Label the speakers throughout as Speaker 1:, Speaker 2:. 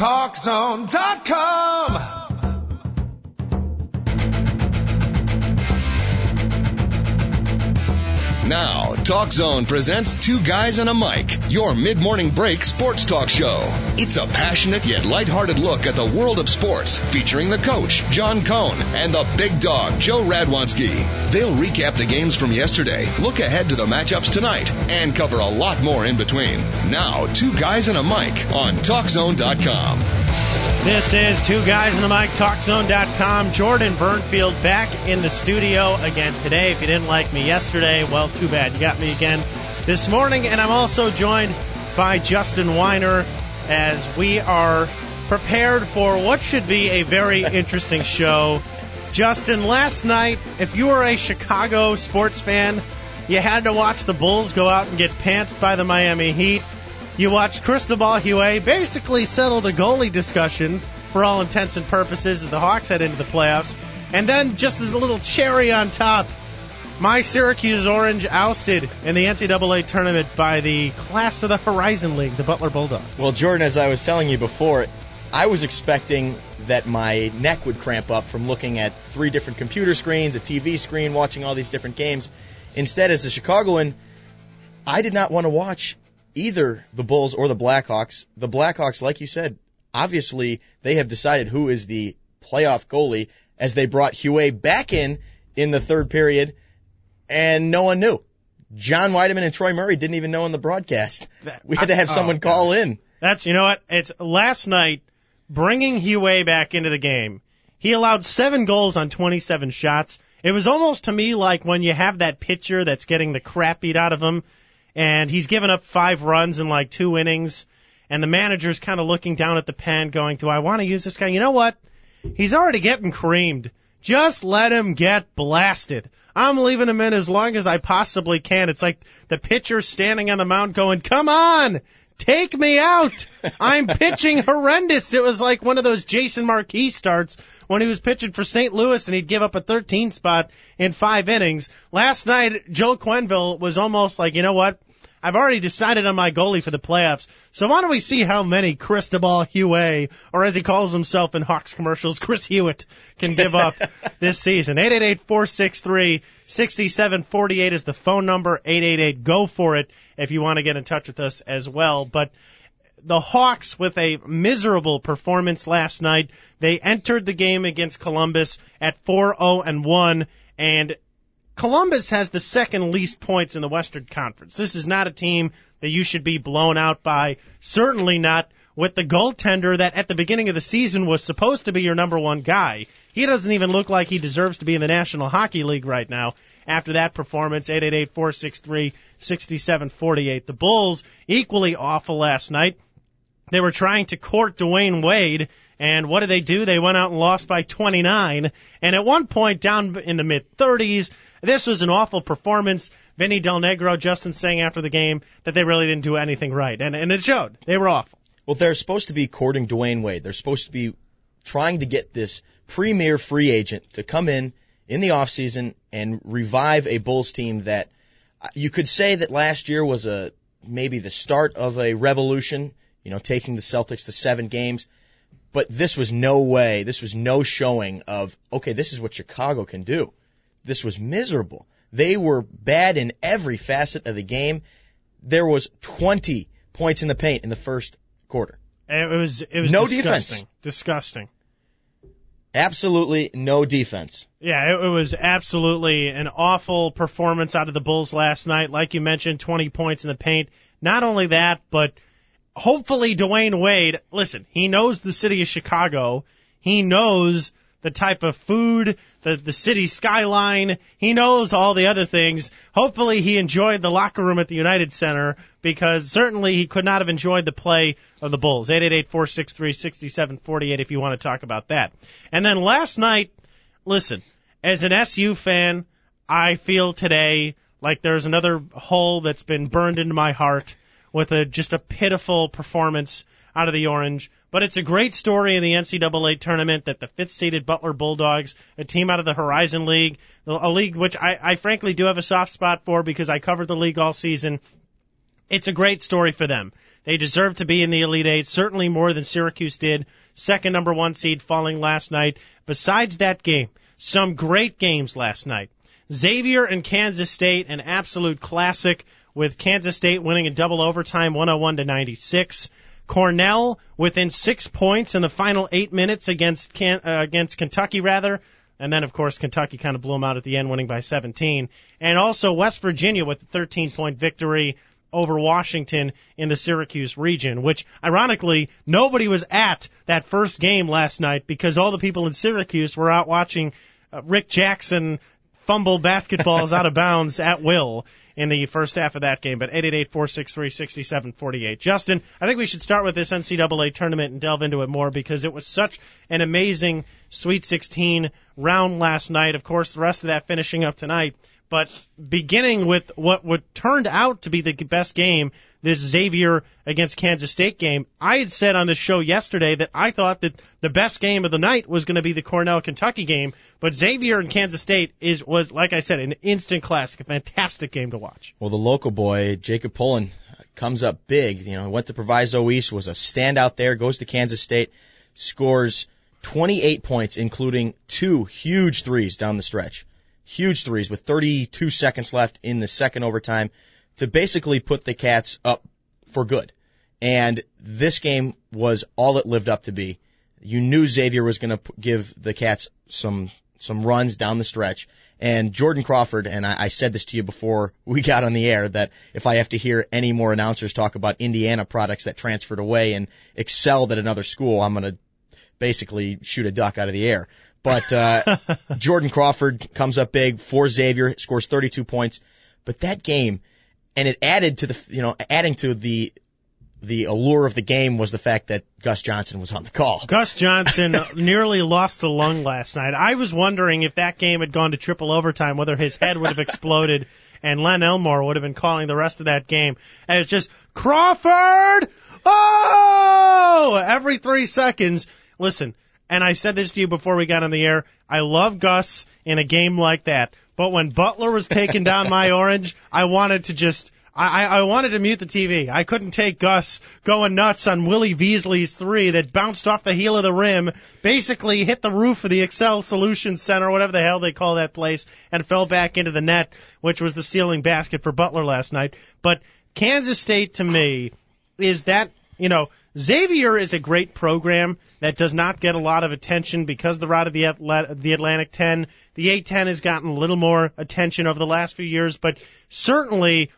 Speaker 1: TalkZone.com.
Speaker 2: Now, Talk Zone presents Two Guys and a Mic, your mid-morning break sports talk show. It's a passionate yet lighthearted look at the world of sports, featuring the coach, John Cohn, and the big dog, Joe Radwanski. They'll recap the games from yesterday, look ahead to the matchups tonight, and cover a lot more in between. Now, Two Guys and a Mic on TalkZone.com.
Speaker 3: This is Two Guys in a Mic, TalkZone.com. Jordan Burnfield back in the studio again today. If you didn't like me yesterday, well, too bad. You got me again this morning. And I'm also joined by Justin Weiner as we are prepared for what should be a very interesting show. Justin, last night, if you were a Chicago sports fan, you had to watch the Bulls go out and get pantsed by the Miami Heat. You watched Cristobal Huet basically settle the goalie discussion for all intents and purposes as the Hawks head into the playoffs. And then, just as a little cherry on top, my Syracuse Orange ousted in the NCAA tournament by the class of the Horizon League, the Butler Bulldogs.
Speaker 4: Well, Jordan, as I was telling you before, I was expecting that my neck would cramp up from looking at three different computer screens, a TV screen, watching all these different games. Instead, as a Chicagoan, I did not want to watch either the Bulls or the Blackhawks. The Blackhawks, like you said, obviously they have decided who is the playoff goalie as they brought Huet back in in the third period and no one knew. John Wiedeman and Troy Murray didn't even know on the broadcast. We had to have oh, someone
Speaker 3: oh,
Speaker 4: call in.
Speaker 3: That's you know what? It's last night bringing Huet back into the game. He allowed seven goals on 27 shots. It was almost to me like when you have that pitcher that's getting the crap beat out of him, and he's given up five runs in like two innings, and the manager's kind of looking down at the pen, going, "Do I want to use this guy?" You know what? He's already getting creamed. Just let him get blasted. I'm leaving him in as long as I possibly can. It's like the pitcher standing on the mound going, come on, take me out. I'm pitching horrendous. It was like one of those Jason Marquis starts when he was pitching for St. Louis and he'd give up a 13 spot in five innings. Last night, Joe Quenneville was almost like, you know what? I've already decided on my goalie for the playoffs. So why don't we see how many Cristobal Huet, or as he calls himself in Hawks commercials, Chris Hewitt, can give up this season. 888-463-6748 is the phone number. 888 go for it if you want to get in touch with us as well. But the Hawks with a miserable performance last night. They entered the game against Columbus at 4-0 and 1 and Columbus has the second least points in the Western Conference. This is not a team that you should be blown out by. Certainly not with the goaltender that at the beginning of the season was supposed to be your number one guy. He doesn't even look like he deserves to be in the National Hockey League right now after that performance. 888-463-6748. The Bulls equally awful last night. They were trying to court Dwyane Wade and what did they do? They went out and lost by 29. And at one point down in the mid 30s, this was an awful performance. Vinny Del Negro, Justin saying after the game that they really didn't do anything right, and and it showed. They were awful.
Speaker 4: Well, they're supposed to be courting Dwyane Wade. They're supposed to be trying to get this premier free agent to come in in the offseason and revive a Bulls team that uh, you could say that last year was a maybe the start of a revolution, you know, taking the Celtics to seven games. But this was no way, this was no showing of, okay, this is what Chicago can do this was miserable. They were bad in every facet of the game. There was 20 points in the paint in the first quarter.
Speaker 3: It was it was
Speaker 4: no
Speaker 3: disgusting.
Speaker 4: defense.
Speaker 3: Disgusting.
Speaker 4: Absolutely no defense.
Speaker 3: Yeah, it, it was absolutely an awful performance out of the Bulls last night. Like you mentioned, 20 points in the paint. Not only that, but hopefully Dwyane Wade, listen, he knows the city of Chicago. He knows the type of food, the, the city skyline. He knows all the other things. Hopefully he enjoyed the locker room at the United Center because certainly he could not have enjoyed the play of the Bulls. 888-463-6748 if you want to talk about that. And then last night, listen, as an SU fan, I feel today like there's another hole that's been burned into my heart with a just a pitiful performance out of the Orange. But it's a great story in the NCAA tournament that the fifth seeded Butler Bulldogs, a team out of the Horizon League, a league which I, I frankly do have a soft spot for because I covered the league all season. It's a great story for them They deserve to be in the Elite Eight, certainly more than Syracuse did. Second number one seed falling last night. Besides that game, some great games last night. Xavier and Kansas State, an absolute classic with Kansas State winning in double overtime 101 to 96. Cornell within six points in the final eight minutes against Can- uh, against Kentucky rather. And then, of course, Kentucky kind of blew them out at the end, winning by 17. And also West Virginia with the 13 point victory over Washington in the Syracuse region, which ironically nobody was at that first game last night because all the people in Syracuse were out watching uh, Rick Jackson fumble basketballs out of bounds at will in the first half of that game. But 888-463-6748. Justin, I think we should start with this NCAA tournament and delve into it more because it was such an amazing Sweet 16 round last night. Of course, the rest of that finishing up tonight. But beginning with what what turned out to be the best game, this Xavier against Kansas State game, I had said on this show yesterday that I thought that the best game of the night was going to be the Cornell Kentucky game, but Xavier and Kansas State is was like I said an instant classic, a fantastic game to watch.
Speaker 4: Well, the local boy Jacob Pullen comes up big. You know, went to Proviso East, was a standout there, goes to Kansas State, scores 28 points, including two huge threes down the stretch huge threes with 32 seconds left in the second overtime to basically put the Cats up for good. And this game was all it lived up to be. You knew Xavier was going to give the Cats some some runs down the stretch. And Jordan Crawford, and I, I said this to you before we got on the air, that if I have to hear any more announcers talk about Indiana products that transferred away and excelled at another school, I'm going to basically shoot a duck out of the air. But uh, Jordan Crawford comes up big for Xavier, scores 32 points. But that game, and it added to the, you know, adding to the the allure of the game was the fact that Gus Johnson was on the call.
Speaker 3: Gus Johnson uh, nearly lost a lung last night. I was wondering if that game had gone to triple overtime, whether his head would have exploded and Len Elmore would have been calling the rest of that game. And it's just Crawford! Oh! Every three seconds. Listen, and I said this to you before we got on the air. I love Gus in a game like that. But when Butler was taking down my orange, I wanted to just, I, I wanted to mute the TV. I couldn't take Gus going nuts on Willie Veasley's three that bounced off the heel of the rim, basically hit the roof of the Excel Solutions Center, whatever the hell they call that place, and fell back into the net, which was the ceiling basket for Butler last night. But Kansas State to me is that, you know, Xavier is a great program that does not get a lot of attention because the route of the the Atlantic 10. The A10 has gotten a little more attention over the last few years, but certainly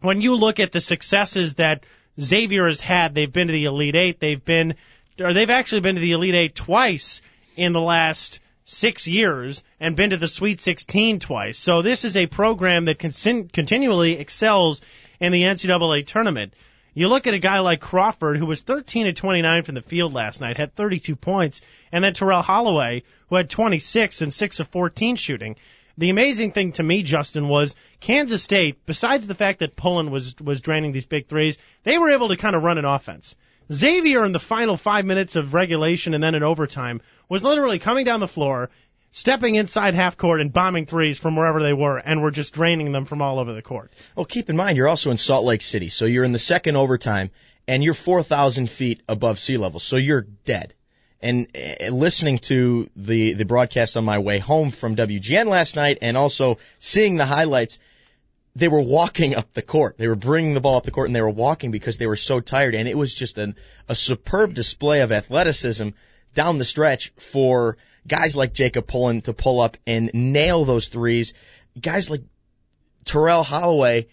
Speaker 3: when you look at the successes that Xavier has had, they've been to the Elite Eight. They've been, or they've actually been to the Elite Eight twice in the last six years and been to the Sweet 16 twice. So this is a program that con- continually excels in the NCAA tournament. You look at a guy like Crawford, who was 13 to 29 from the field last night, had 32 points, and then Terrell Holloway, who had 26 and 6 of 14 shooting. The amazing thing to me, Justin, was Kansas State, besides the fact that Pullen was, was draining these big threes, they were able to kind of run an offense. Xavier in the final five minutes of regulation and then in overtime was literally coming down the floor, stepping inside half court and bombing threes from wherever they were, and we're just draining them from all over the court.
Speaker 4: Well, keep in mind, you're also in Salt Lake City, so you're in the second overtime, and you're 4,000 feet above sea level, so you're dead. And uh, listening to the, the broadcast on my way home from WGN last night, and also seeing the highlights, they were walking up the court. They were bringing the ball up the court, and they were walking because they were so tired, and it was just an, a superb display of athleticism down the stretch for guys like Jacob Pullen to pull up and nail those threes, guys like Terrell Holloway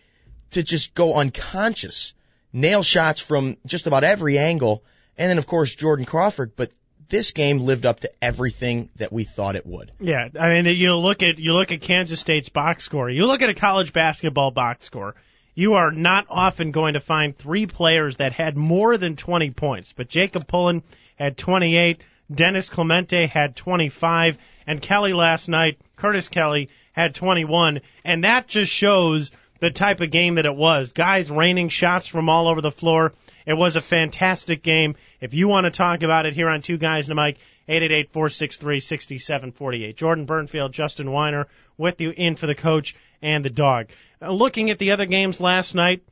Speaker 4: to just go unconscious, nail shots from just about every angle, and then of course Jordan Crawford, but this game lived up to everything that we thought it would.
Speaker 3: Yeah, I mean, you look at you look at Kansas State's box score. You look at a college basketball box score. You are not often going to find three players that had more than 20 points, but Jacob Pullen had 28. Denis Clemente had 25, and Kelly last night, Curtis Kelly, had 21, and that just shows the type of game that it was. Guys raining shots from all over the floor. It was a fantastic game. If you want to talk about it here on Two Guys and a Mic, 888-463-6748. Jordan Burnfield, Justin Weiner with you in for the coach and the dog. Uh, looking at the other games last night,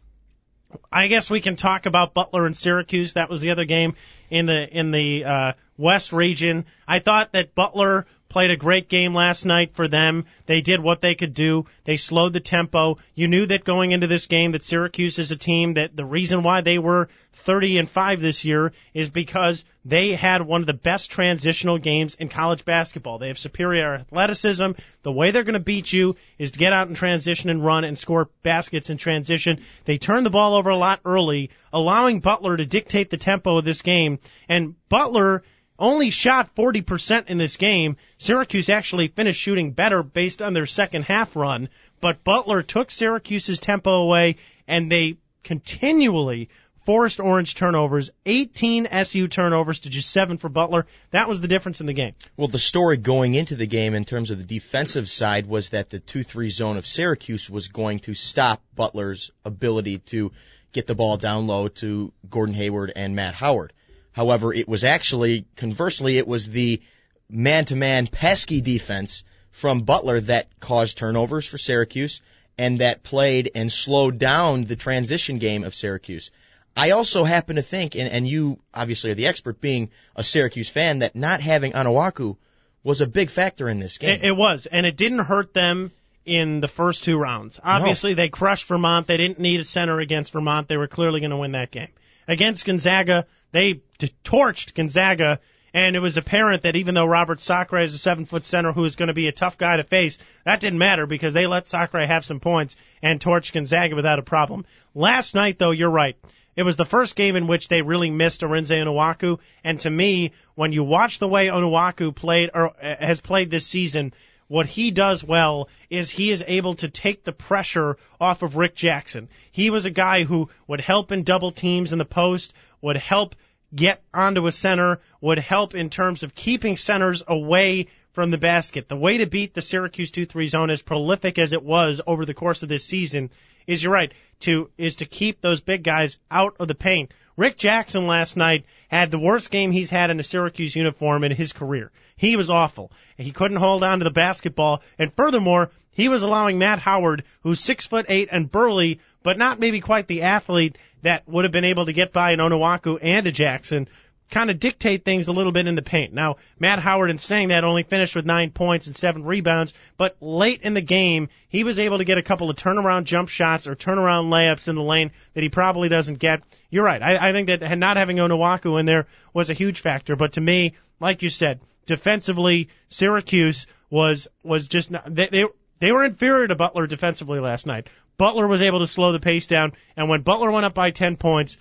Speaker 3: I guess we can talk about Butler and Syracuse. That was the other game in the in the uh, West region. I thought that Butler played a great game last night for them. They did what they could do. They slowed the tempo. You knew that going into this game that Syracuse is a team that the reason why they were 30 and 5 this year is because they had one of the best transitional games in college basketball. They have superior athleticism. The way they're going to beat you is to get out in transition and run and score baskets in transition. They turn the ball over a lot early, allowing Butler to dictate the tempo of this game. And Butler only shot 40% in this game. Syracuse actually finished shooting better based on their second half run, but Butler took Syracuse's tempo away and they continually forced Orange turnovers, 18 SU turnovers to just seven for Butler. That was the difference in the game.
Speaker 4: Well, the story going into the game in terms of the defensive side was that the 2-3 zone of Syracuse was going to stop Butler's ability to get the ball down low to Gordon Hayward and Matt Howard. However, it was actually, conversely, it was the man-to-man pesky defense from Butler that caused turnovers for Syracuse and that played and slowed down the transition game of Syracuse. I also happen to think, and, and you obviously are the expert being a Syracuse fan, that not having Onuaku was a big factor in this game.
Speaker 3: It, it was, and it didn't hurt them in the first two rounds. Obviously, no. they crushed Vermont. They didn't need a center against Vermont. They were clearly going to win that game. Against Gonzaga, they torched Gonzaga, and it was apparent that even though Robert Sacre is a seven foot center who is going to be a tough guy to face, that didn't matter because they let Sacre have some points and torch Gonzaga without a problem. Last night, though, you're right. It was the first game in which they really missed Arinze Onuaku, and to me, when you watch the way Onuaku played or uh, has played this season, what he does well is he is able to take the pressure off of Rick Jackson. He was a guy who would help in double teams in the post, would help get onto a center, would help in terms of keeping centers away from the basket. The way to beat the Syracuse 2-3 zone as prolific as it was over the course of this season is you're right, to is to keep those big guys out of the paint. Rick Jackson last night had the worst game he's had in a Syracuse uniform in his career. He was awful. He couldn't hold on to the basketball, and furthermore, he was allowing Matt Howard, who's six foot eight and burly, but not maybe quite the athlete that would have been able to get by an Onuaku and a Jackson, kind of dictate things a little bit in the paint. Now, Matt Howard, in saying that, only finished with nine points and seven rebounds, but late in the game, he was able to get a couple of turnaround jump shots or turnaround layups in the lane that he probably doesn't get. You're right. I, I think that not having Onuaku in there was a huge factor, but to me, like you said, defensively, Syracuse was was just not, they, they they were inferior to Butler defensively last night. Butler was able to slow the pace down, and when Butler went up by 10 points,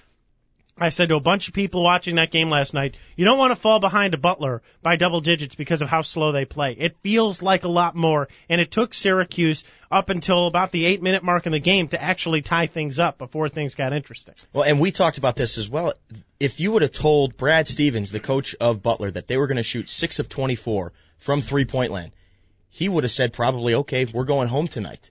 Speaker 3: I said to a bunch of people watching that game last night, you don't want to fall behind a Butler by double digits because of how slow they play. It feels like a lot more, and it took Syracuse up until about the eight minute mark in the game to actually tie things up before things got interesting.
Speaker 4: Well, and we talked about this as well. If you would have told Brad Stevens, the coach of Butler, that they were going to shoot six of 24 from three point land, he would have said probably, okay, we're going home tonight.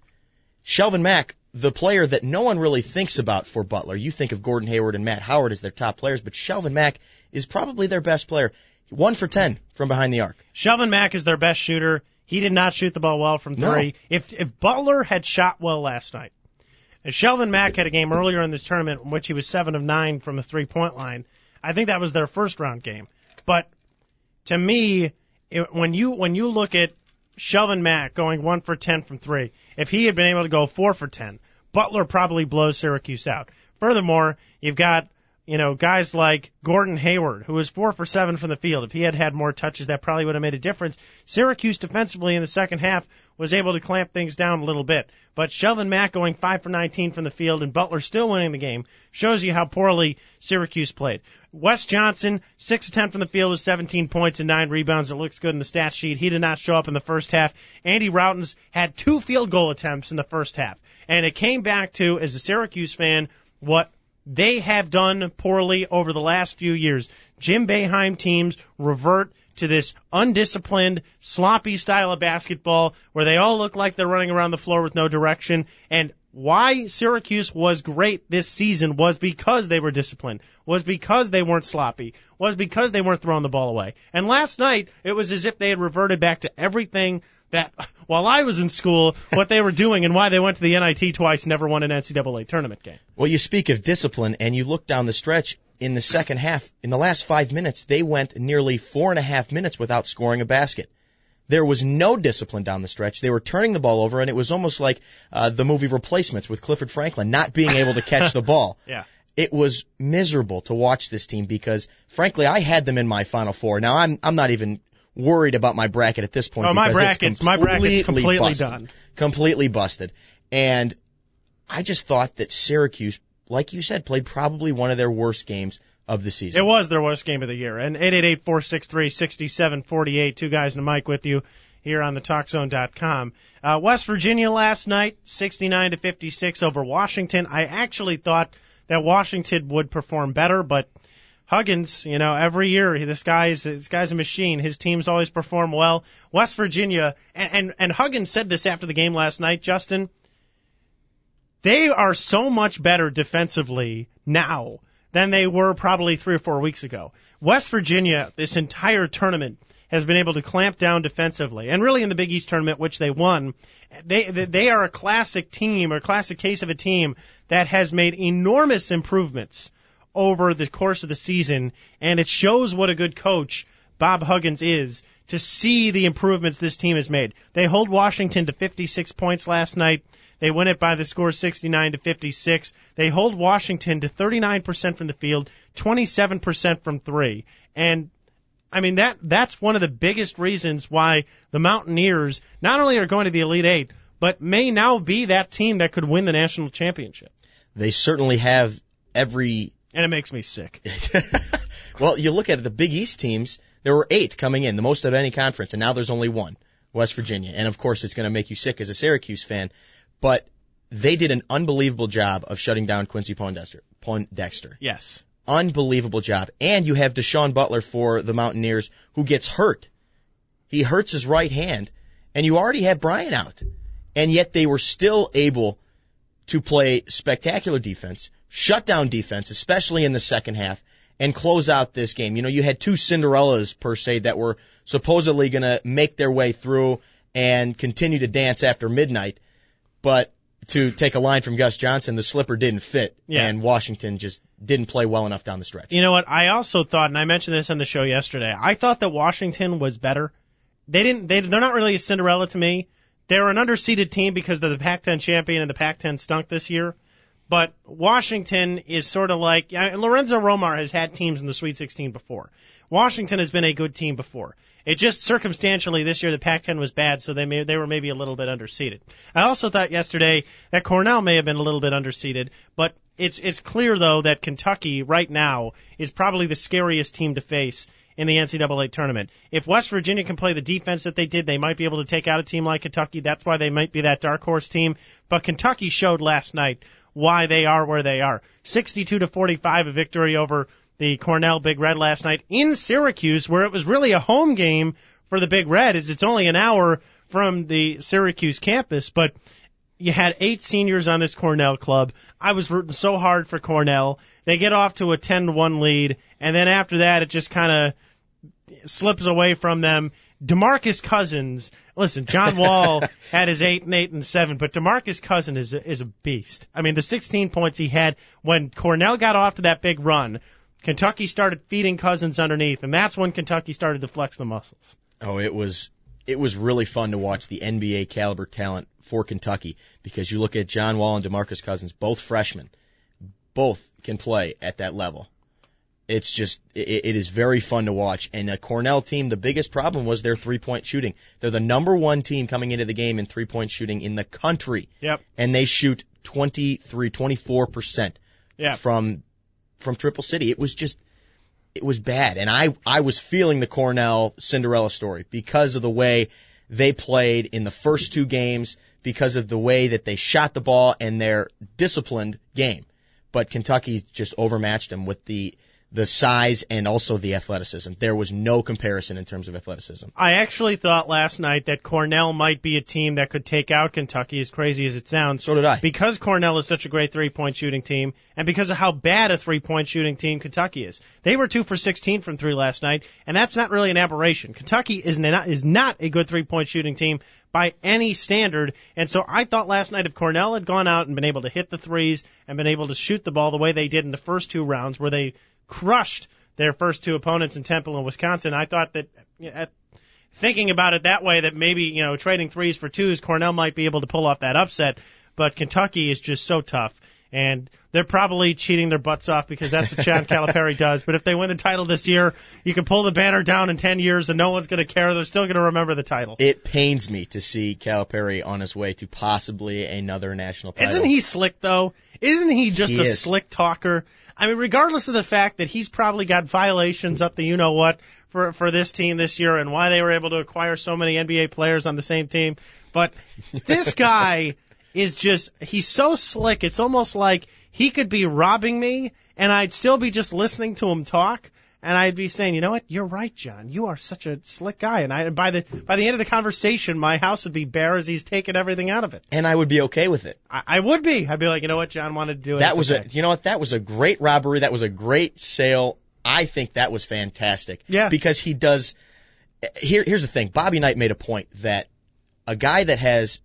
Speaker 4: Shelvin Mack the player that no one really thinks about for Butler. You think of Gordon Hayward and Matt Howard as their top players, but Shelvin Mack is probably their best player. One for ten from behind the arc.
Speaker 3: Shelvin Mack is their best shooter. He did not shoot the ball well from three. No. If if Butler had shot well last night, and Shelvin Mack had a game earlier in this tournament in which he was seven of nine from the three point line, I think that was their first round game. But to me, it, when you when you look at Shelvin Mack going one for 10 from three. If he had been able to go four for 10, Butler probably blows Syracuse out. Furthermore, you've got, you know, guys like Gordon Hayward, who was four for seven from the field. If he had had more touches, that probably would have made a difference. Syracuse defensively in the second half was able to clamp things down a little bit. But Shelvin Mack going 5 for 19 from the field and Butler still winning the game shows you how poorly Syracuse played. Wes Johnson, 6 of 10 from the field with 17 points and 9 rebounds. It looks good in the stat sheet. He did not show up in the first half. Andy Rautins had two field goal attempts in the first half. And it came back to, as a Syracuse fan, what they have done poorly over the last few years. Jim Boeheim teams revert to this undisciplined, sloppy style of basketball where they all look like they're running around the floor with no direction. And why Syracuse was great this season was because they were disciplined, was because they weren't sloppy, was because they weren't throwing the ball away. And last night, it was as if they had reverted back to everything that, while I was in school, what they were doing and why they went to the NIT twice, never won an NCAA tournament game.
Speaker 4: Well, you speak of discipline, and you look down the stretch in the second half. In the last five minutes, they went nearly four and a half minutes without scoring a basket. There was no discipline down the stretch. They were turning the ball over, and it was almost like uh, the movie Replacements with Clifford Franklin not being able to catch the ball.
Speaker 3: Yeah.
Speaker 4: It was miserable to watch this team because, frankly, I had them in my Final Four. Now I'm I'm not even worried about my bracket at this point.
Speaker 3: Oh, my bracket's my bracket's completely
Speaker 4: busted.
Speaker 3: done.
Speaker 4: Completely busted. And I just thought that Syracuse, like you said, played probably one of their worst games of the season.
Speaker 3: It was their worst game of the year. And 888-463-6748, two guys in the mic with you here on the TalkZone.com. Uh, West Virginia last night, 69 to 56 over Washington. I actually thought that Washington would perform better, but Huggins, you know, every year this guy's this guy's a machine. His teams always perform well. West Virginia and and, and Huggins said this after the game last night, Justin. They are so much better defensively now than they were probably three or four weeks ago. West Virginia, this entire tournament, has been able to clamp down defensively, and really in the Big East tournament, which they won, they they are a classic team, or classic case of a team that has made enormous improvements over the course of the season, and it shows what a good coach Bob Huggins is to see the improvements this team has made. They hold Washington to 56 points last night. They win it by the score 69 to 56. They hold Washington to 39% from the field, 27% from three. And I mean that that's one of the biggest reasons why the Mountaineers not only are going to the Elite 8, but may now be that team that could win the national championship.
Speaker 4: They certainly have every
Speaker 3: And it makes me sick.
Speaker 4: well, you look at it, the Big East teams, there were eight coming in, the most of any conference, and now there's only one, West Virginia. And of course, it's going to make you sick as a Syracuse fan, but they did an unbelievable job of shutting down Quincy Pondexter. Pondexter.
Speaker 3: Yes.
Speaker 4: Unbelievable job. And you have Da'Sean Butler for the Mountaineers who gets hurt. He hurts his right hand, and you already have Brian out. And yet they were still able to play spectacular defense, shut down defense, especially in the second half, and close out this game. You know, you had two Cinderellas per se that were supposedly going to make their way through and continue to dance after midnight, but to take a line from Gus Johnson, the slipper didn't fit,
Speaker 3: Yeah.
Speaker 4: and Washington just didn't play well enough down the stretch.
Speaker 3: You know what? I also thought, and I mentioned this on the show yesterday. I thought that Washington was better. They didn't. They they're not really a Cinderella to me. They're an underseeded team because they're the Pac-10 champion and the Pac-10 stunk this year. But Washington is sort of like Lorenzo Romar has had teams in the Sweet 16 before. Washington has been a good team before. It just circumstantially this year the Pac-10 was bad, so they may they were maybe a little bit underseeded. I also thought yesterday that Cornell may have been a little bit underseeded, but it's it's clear though that Kentucky right now is probably the scariest team to face in the NCAA tournament. If West Virginia can play the defense that they did, they might be able to take out a team like Kentucky. That's why they might be that dark horse team. But Kentucky showed last night why they are where they are. 62 to 45, a victory over the Cornell Big Red last night in Syracuse, where it was really a home game for the Big Red, as it's only an hour from the Syracuse campus, but you had eight seniors on this Cornell club. I was rooting so hard for Cornell. They get off to a 10-1 lead, and then after that, it just kind of slips away from them. Demarcus Cousins, listen, John Wall had his eight and eight and seven, but Demarcus Cousins is a, is a beast. I mean, the 16 points he had when Cornell got off to that big run, Kentucky started feeding Cousins underneath, and that's when Kentucky started to flex the muscles.
Speaker 4: Oh, it was it was really fun to watch the NBA caliber talent for Kentucky because you look at John Wall and DeMarcus Cousins, both freshmen, both can play at that level. It's just it, it is very fun to watch. And a Cornell team, the biggest problem was their three point shooting. They're the number one team coming into the game in three point shooting in the country,
Speaker 3: Yep.
Speaker 4: and they shoot 23, 24 percent
Speaker 3: Yeah.
Speaker 4: from from Triple City. It was just it was bad, and I I was feeling the Cornell Cinderella story because of the way they played in the first two games, because of the way that they shot the ball and their disciplined game. But Kentucky just overmatched them with the the size and also the athleticism. There was no comparison in terms of athleticism.
Speaker 3: I actually thought last night that Cornell might be a team that could take out Kentucky, as crazy as it sounds.
Speaker 4: So did I.
Speaker 3: Because Cornell is such a great three point shooting team, and because of how bad a three point shooting team Kentucky is. They were two for 16 from three last night, and that's not really an aberration. Kentucky is not, is not a good three point shooting team by any standard. And so I thought last night if Cornell had gone out and been able to hit the threes and been able to shoot the ball the way they did in the first two rounds, where they crushed their first two opponents in Temple and Wisconsin. I thought that you know, at, thinking about it that way, that maybe you know trading threes for twos, Cornell might be able to pull off that upset. But Kentucky is just so tough, and they're probably cheating their butts off because that's what John Calipari does. But if they win the title this year, you can pull the banner down in 10 years and no one's going to care. They're still going to remember the title.
Speaker 4: It pains me to see Calipari on his way to possibly another national title.
Speaker 3: Isn't he slick though? Isn't he just
Speaker 4: He
Speaker 3: a
Speaker 4: is.
Speaker 3: slick talker? I mean, regardless of the fact that he's probably got violations up the you know what for for this team this year and why they were able to acquire so many NBA players on the same team, but this guy is just he's so slick. It's almost like he could be robbing me and I'd still be just listening to him talk. And I'd be saying, you know what? You're right, John. You are such a slick guy. And I, and by the by the end of the conversation, my house would be bare as he's taken everything out of it.
Speaker 4: and I would be okay with it.
Speaker 3: I, I would be. I'd be like, you know what, John wanted to do it.
Speaker 4: That
Speaker 3: It's
Speaker 4: was
Speaker 3: okay.
Speaker 4: a, you know what? That was a great robbery. That was a great sale. I think that was fantastic.
Speaker 3: Yeah.
Speaker 4: Because he does. Here, here's the thing. Bobby Knight made a point that a guy that has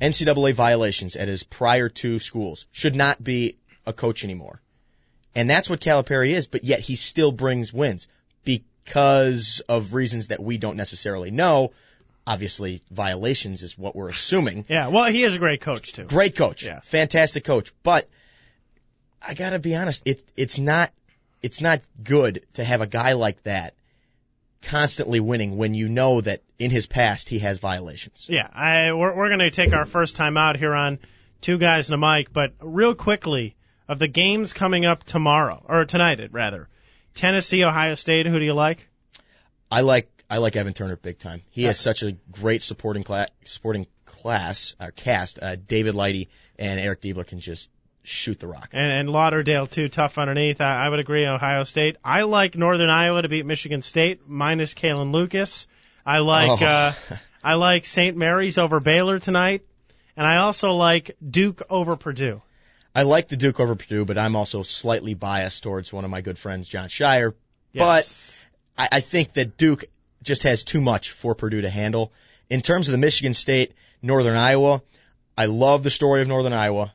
Speaker 4: NCAA violations at his prior two schools should not be a coach anymore. And that's what Calipari is, but yet he still brings wins because of reasons that we don't necessarily know. Obviously, violations is what we're assuming.
Speaker 3: Yeah, well, he is a great coach too.
Speaker 4: Great coach.
Speaker 3: Yeah.
Speaker 4: Fantastic coach. But I gotta be honest, it it's not it's not good to have a guy like that constantly winning when you know that in his past he has violations.
Speaker 3: Yeah, I we're we're going to take our first time out here on two guys and a mic, but real quickly of the games coming up tomorrow or tonight, rather. Tennessee, Ohio State. Who do you like?
Speaker 4: I like I like Evan Turner big time. He has such a great supporting class supporting class or cast. Uh, David Lighty and Eric Diebler can just shoot the rock.
Speaker 3: And and Lauderdale too, tough underneath. I, I would agree. Ohio State. I like Northern Iowa to beat Michigan State minus Kalin Lucas. I like
Speaker 4: Oh.
Speaker 3: uh, I like St. Mary's over Baylor tonight, and I also like Duke over Purdue.
Speaker 4: I like the Duke over Purdue, but I'm also slightly biased towards one of my good friends, Jon Scheyer.
Speaker 3: Yes.
Speaker 4: I, I think that Duke just has too much for Purdue to handle. In terms of the Michigan State, Northern Iowa, I love the story of Northern Iowa,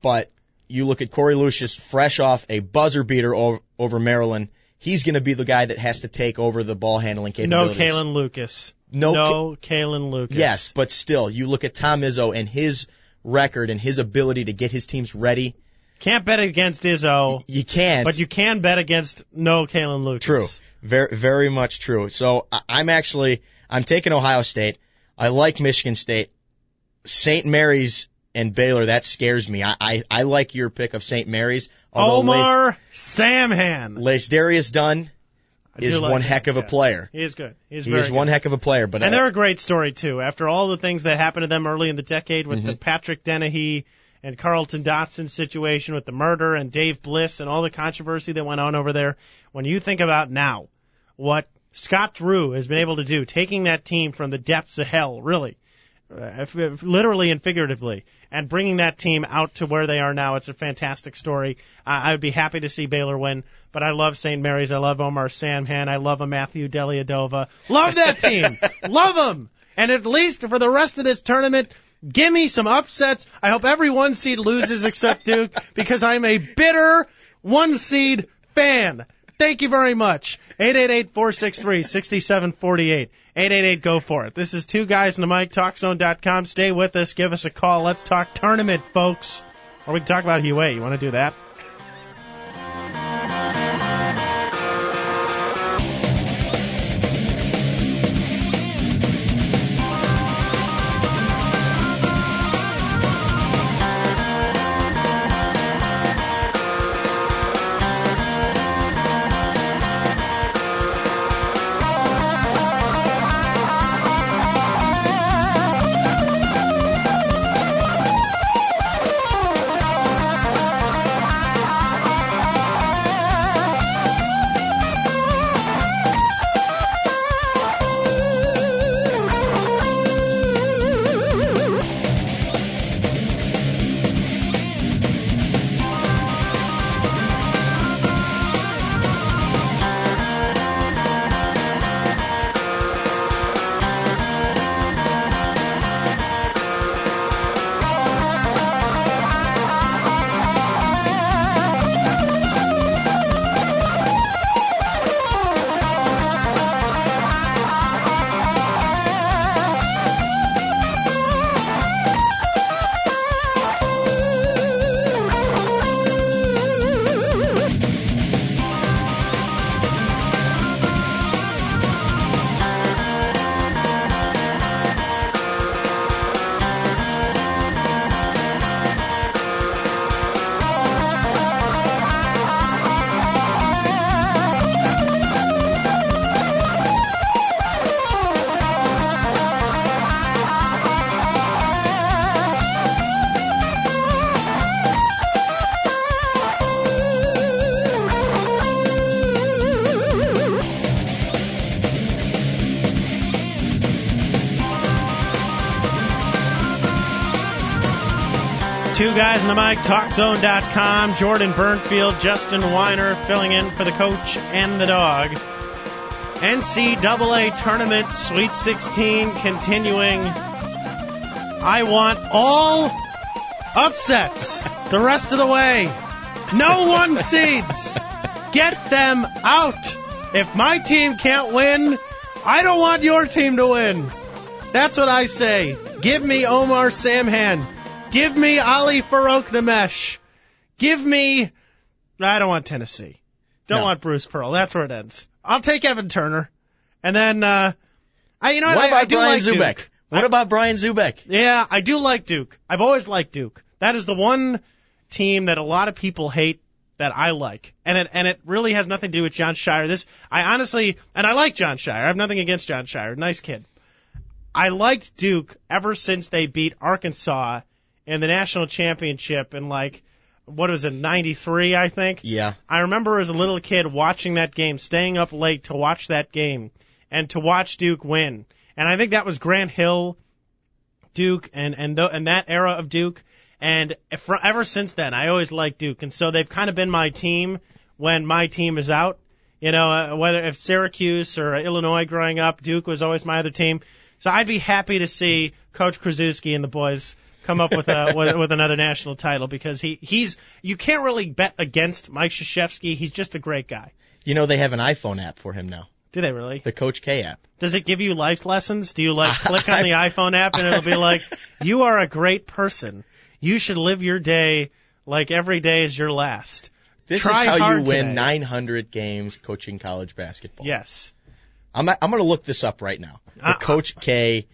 Speaker 4: but you look at Korie Lucious, fresh off a buzzer beater over, over Maryland. He's going to be the guy that has to take over the ball handling capabilities.
Speaker 3: no. Kalin Lucas.
Speaker 4: No
Speaker 3: no Kalin Lucas.
Speaker 4: Yes, but still, you look at Tom Izzo and his record and his ability to get his teams ready.
Speaker 3: Can't bet against Izzo,
Speaker 4: You can't.
Speaker 3: but you can bet against no Kalin Lucas.
Speaker 4: True. Very, very much true. So I'm actually, I'm taking Ohio State. I like Michigan State. St. Mary's and Baylor, that scares me. I, I, I like your pick of St. Mary's.
Speaker 3: Omar Samhan.
Speaker 4: Lace, Darius Dunn is
Speaker 3: like
Speaker 4: one
Speaker 3: him,
Speaker 4: heck of a
Speaker 3: yeah.
Speaker 4: player.
Speaker 3: He is good. He is
Speaker 4: He
Speaker 3: very
Speaker 4: is one heck of a player, but
Speaker 3: And
Speaker 4: I-
Speaker 3: they're a great story too. After all the things that happened to them early in the decade with the Patrick Dennehy and Carlton Dotson situation with the murder and Dave Bliss and all the controversy that went on over there, when you think about now what Scott Drew has been able to do, taking that team from the depths of hell, really, uh, Uh, literally and figuratively, and bringing that team out to where they are now. It's a fantastic story. I I would be happy to see Baylor win, but I love St. Mary's. I love Omar Samhan. I love a Matthew Dellavedova. Love that team. love them. And at least for the rest of this tournament, give me some upsets. I hope every one seed loses except Duke because I'm a bitter one seed fan. Thank you very much. 888-463-6748. 888 go for it. This is two guys in the mic, talkzone.com. Stay with us. Give us a call. Let's talk tournament, folks. Or we can talk about Hue. You want to do that? Guys in the mic, TalkZone.com. Jordan Burnfield, Justin Weiner filling in for the coach and the dog. NCAA Tournament Sweet 16 continuing. I want all upsets the rest of the way. No one seeds. Get them out. If my team can't win, I don't want your team to win. That's what I say. Give me Omar Samhan. Give me Ali Farokhmanesh. Give me. I don't want Tennessee. Don't
Speaker 4: No.
Speaker 3: want Bruce Pearl. That's where it ends. I'll take Evan Turner. And then, uh, I, you know
Speaker 4: What
Speaker 3: what? I,
Speaker 4: about
Speaker 3: I do
Speaker 4: Brian
Speaker 3: like
Speaker 4: Zoubek?
Speaker 3: Duke.
Speaker 4: What
Speaker 3: I-
Speaker 4: about Brian Zoubek?
Speaker 3: yeah, I do like Duke. I've always liked Duke. That is the one team that a lot of people hate that I like. And it and it really has nothing to do with Jon Scheyer. This I honestly and I like Jon Scheyer. I have nothing against Jon Scheyer. Nice kid. I liked Duke ever since they beat Arkansas in the national championship in like what was it, 93, I think?
Speaker 4: Yeah.
Speaker 3: I remember as a little kid watching that game, staying up late to watch that game and to watch Duke win. And I think that was Grant Hill, Duke, and and th- and that era of Duke. And if, ever since then, I always liked Duke, and so they've kind of been my team when my team is out. You know, uh, whether if Syracuse or Illinois growing up, Duke was always my other team. So I'd be happy to see Coach Krzyzewski and the boys come up with a with, with another national title because he he's you can't really bet against Mike Krzyzewski. He's just a great guy.
Speaker 4: You know they have an iPhone app for him now,
Speaker 3: Do they really?
Speaker 4: the Coach K app.
Speaker 3: Does it give you life lessons? Do you like click on the iPhone app and it'll be like, you are a great person. You should live your day like every day is your last.
Speaker 4: This
Speaker 3: Try
Speaker 4: is how you win
Speaker 3: today.
Speaker 4: 900 games coaching college basketball.
Speaker 3: Yes.
Speaker 4: I'm I'm going to look this up right now. The
Speaker 3: Uh,
Speaker 4: Coach K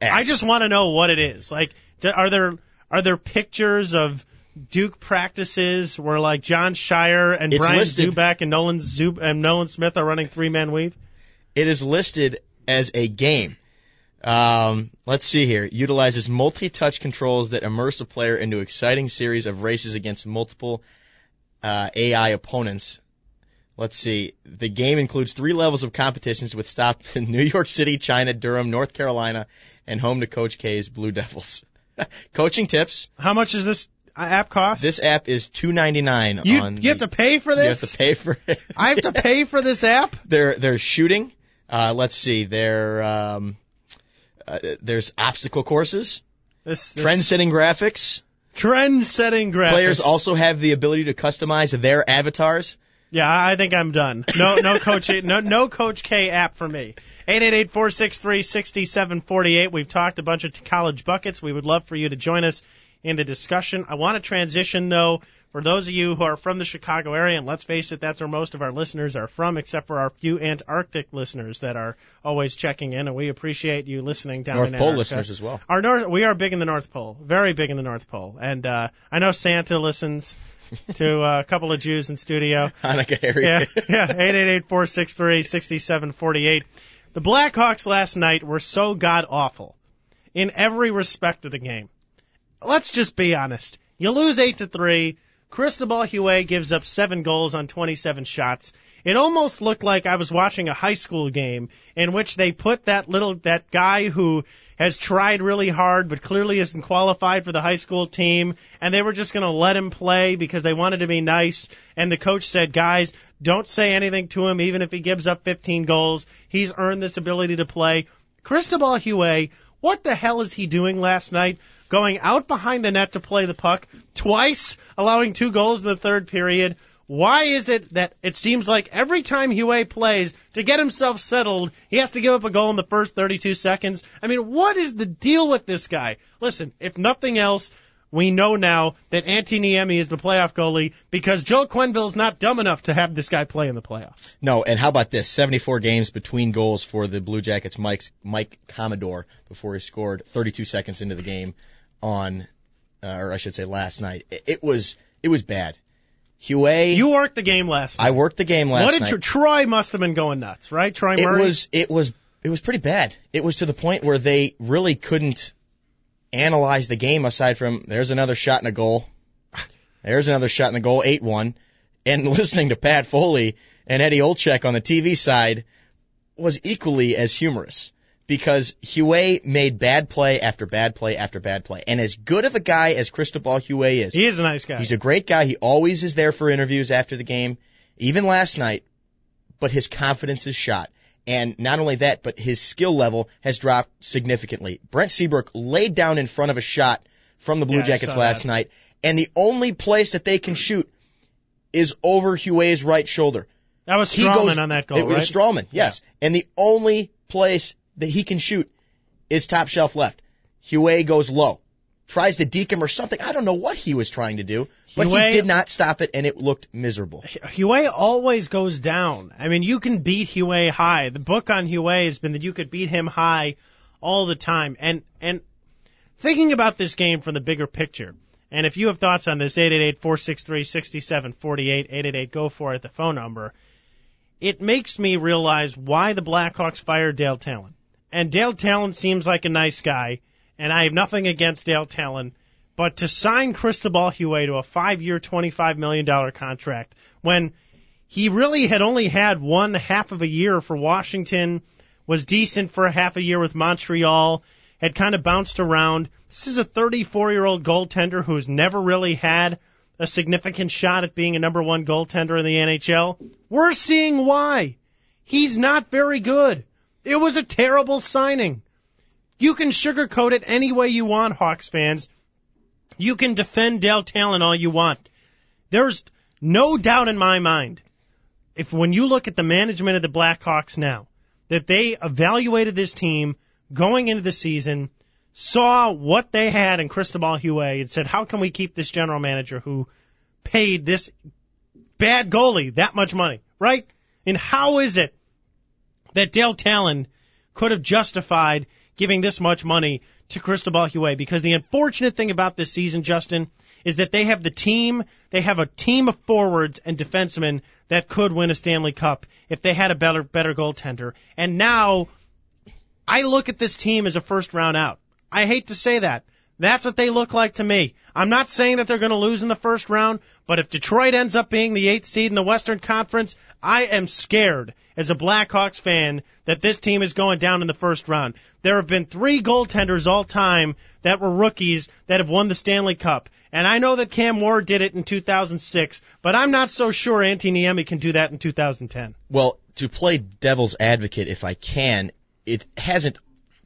Speaker 4: app.
Speaker 3: I just want to know what it is. Like, are there are there pictures of Duke practices where like Jon Scheyer and
Speaker 4: It's
Speaker 3: Brian
Speaker 4: listed.
Speaker 3: Zoubek and Nolan Zub and Nolan Smith are running three man weave?
Speaker 4: It is listed as a game. Um, let's see here. Utilizes multi-touch controls that immerse a player into exciting series of races against multiple uh, AI opponents. Let's see. The game includes three levels of competitions with stops in New York City, China, Durham, North Carolina, and home to Coach K's Blue Devils. Coaching tips.
Speaker 3: How much does this app cost?
Speaker 4: This app is two ninety nine
Speaker 3: you
Speaker 4: on.
Speaker 3: you have to pay for this.
Speaker 4: You have to pay for it.
Speaker 3: I have to pay for this app.
Speaker 4: They're they're shooting. Uh, let's see. They're um, uh, there's obstacle courses,
Speaker 3: This, this
Speaker 4: trend-setting graphics.
Speaker 3: trend-setting graphics.
Speaker 4: Players also have the ability to customize their avatars.
Speaker 3: Yeah, I think I'm done. No, no coach, no, no Coach K app for me. Eight eight eight four six three sixty seven forty eight. We've talked a bunch of college buckets. We would love for you to join us in the discussion. I want to transition though. For those of you who are from the Chicago area, and let's face it, that's where most of our listeners are from, except for our few Antarctic listeners that are always checking in, and we appreciate you listening down
Speaker 4: North
Speaker 3: in
Speaker 4: Pole
Speaker 3: Antarctica.
Speaker 4: listeners as well.
Speaker 3: Our North, we are big in the North Pole, very big in the North Pole, and uh, I know Santa listens to uh, a couple of Jews in studio.
Speaker 4: Hanukkah Harry.
Speaker 3: Yeah, yeah. Eight eight eight four six three sixty seven forty eight. The Blackhawks last night were so god awful in every respect of the game. Let's just be honest. You lose eight to three. Cristobal Huet gives up seven goals on 27 shots. It almost looked like I was watching a high school game in which they put that little that guy who has tried really hard but clearly isn't qualified for the high school team and they were just going to let him play because they wanted to be nice and the coach said, "Guys, don't say anything to him even if he gives up 15 goals. He's earned this ability to play." Cristobal Huet, what the hell is he doing last night? Going out behind the net to play the puck twice, allowing two goals in the third period. Why is it that it seems like every time Huet plays to get himself settled, he has to give up a goal in the first 32 seconds? I mean, what is the deal with this guy? Listen, if nothing else, we know now that Antti Niemi is the playoff goalie because Joe Quenneville's not dumb enough to have this guy play in the playoffs.
Speaker 4: No, and how about this? 74 games between goals for the Blue Jackets. Mike's Mike Commodore before he scored 32 seconds into the game on, uh, or I should say last night. It, it was it was bad. Huet,
Speaker 3: You worked the game last night.
Speaker 4: I worked the game last
Speaker 3: what did
Speaker 4: night.
Speaker 3: Tro- Troy must have been going nuts, right? Troy Murray.
Speaker 4: it was it was it was pretty bad. It was to the point where they really couldn't analyze the game aside from there's another shot in a goal. There's another shot in the goal, 8-1. And listening to Pat Foley and Eddie Olczyk on the TV side was equally as humorous. Because Huet made bad play after bad play after bad play. And as good of a guy as Cristobal Huet is,
Speaker 3: He is a nice guy.
Speaker 4: he's a great guy. He always is there for interviews after the game, even last night, but his confidence is shot. And not only that, but his skill level has dropped significantly. Brent Seabrook laid down in front of a shot from the Blue
Speaker 3: Yeah,
Speaker 4: Jackets last
Speaker 3: that.
Speaker 4: night, and the only place that they can shoot is over Huet's right shoulder.
Speaker 3: that was Stralman
Speaker 4: goes,
Speaker 3: on that goal,
Speaker 4: it
Speaker 3: right?
Speaker 4: was Stralman, yes. And the only place that he can shoot is top shelf left. Huet goes low. Tries to deke him or something. I don't know what he was trying to do, but
Speaker 3: Huet-
Speaker 4: he did not stop it and it looked miserable.
Speaker 3: Huet always goes down. I mean, you can beat Huet high. The book on Huet has been that you could beat him high all the time. And and thinking about this game from the bigger picture, and if you have thoughts on this, 888-463-6748, 888 go for it, the phone number. It makes me realize why the Blackhawks fired Dale Tallon. And Dale Tallon seems like a nice guy, and I have nothing against Dale Tallon. But to sign Cristobal Huet to a five-year, $25 million contract when he really had only had one half of a year for Washington, was decent for a half a year with Montreal, had kind of bounced around. This is a 34 year old goaltender who's never really had a significant shot at being a number one goaltender in the NHL. We're seeing why. He's not very good. It was a terrible signing. You can sugarcoat it any way you want, Hawks fans. You can defend Dale Tallon all you want. There's no doubt in my mind, if when you look at the management of the Blackhawks now, that they evaluated this team going into the season, saw what they had in Cristobal Huet, and said, how can we keep this general manager who paid this bad goalie that much money, right? And how is it that Dale Tallon could have justified giving this much money to Cristobal Huet? Because the unfortunate thing about this season, Justin, is that they have the team, they have a team of forwards and defensemen that could win a Stanley Cup if they had a better, better goaltender. And now, I look at this team as a first round out. I hate to say that. That's what they look like to me. I'm not saying that they're going to lose in the first round, but if Detroit ends up being the eighth seed in the Western Conference, I am scared as a Blackhawks fan that this team is going down in the first round. There have been three goaltenders all time that were rookies that have won the Stanley Cup. And I know that Cam Ward did it in 2006, but I'm not so sure Antti Niemi can do that in 2010.
Speaker 4: Well, to play devil's advocate, if I can, it hasn't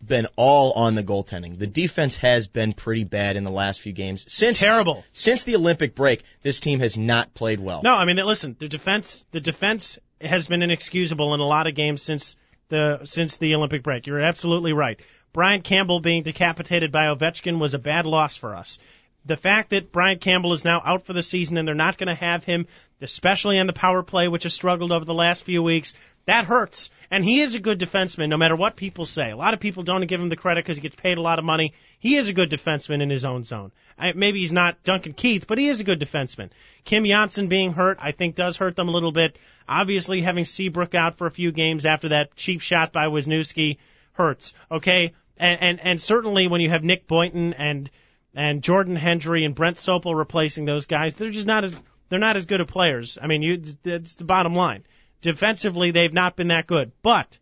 Speaker 4: been all on the goaltending. The defense has been pretty bad in the last few games. Since
Speaker 3: Terrible.
Speaker 4: Since the Olympic break, this team has not played well.
Speaker 3: No, I mean, listen, the defense, the defense has been inexcusable in a lot of games since the since the Olympic break. You're absolutely right. Brian Campbell being decapitated by Ovechkin was a bad loss for us. The fact that Brian Campbell is now out for the season and they're not going to have him, especially on the power play, which has struggled over the last few weeks, that hurts. And he is a good defenseman, no matter what people say. A lot of people don't give him the credit because he gets paid a lot of money. He is a good defenseman in his own zone. I, maybe he's not Duncan Keith, but he is a good defenseman. Kim Johnsson being hurt, I think, does hurt them a little bit. Obviously, having Seabrook out for a few games after that cheap shot by Wisniewski hurts. Okay, and and, and certainly when you have Nick Boynton and and Jordan Hendry and Brent Sopel replacing those guys, they're just not as they're not as good of players. I mean, you it's the bottom line. Defensively, they've not been that good. But,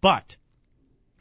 Speaker 3: but,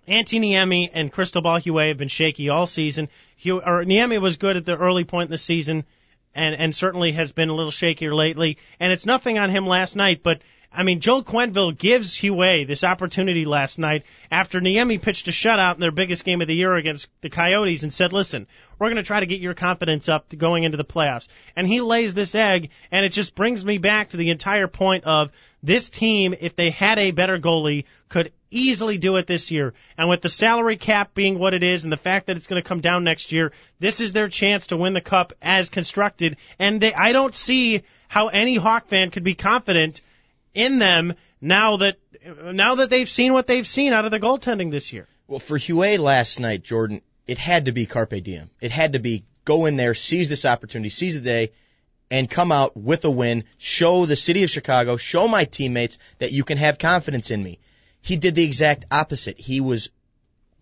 Speaker 3: Antti Niemi and Cristobal Huet have been shaky all season. Hugh, or Niemi was good at the early point in the season, and and certainly has been a little shakier lately. And it's nothing on him last night, but I mean, Joel Quenneville gives Huet this opportunity last night after Niemi pitched a shutout in their biggest game of the year against the Coyotes and said, listen, we're going to try to get your confidence up to going into the playoffs. And he lays this egg, and it just brings me back to the entire point of this team, if they had a better goalie, could easily do it this year. And with the salary cap being what it is and the fact that it's going to come down next year, this is their chance to win the cup as constructed. And they, I don't see how any Hawk fan could be confident in them now that now that they've seen what they've seen out of the goaltending this year.
Speaker 4: Well, for Huet last night, Jordan, it had to be carpe diem. It had to be go in there, seize this opportunity, seize the day, and come out with a win. Show the city of Chicago, show my teammates that you can have confidence in me. He did the exact opposite. He was,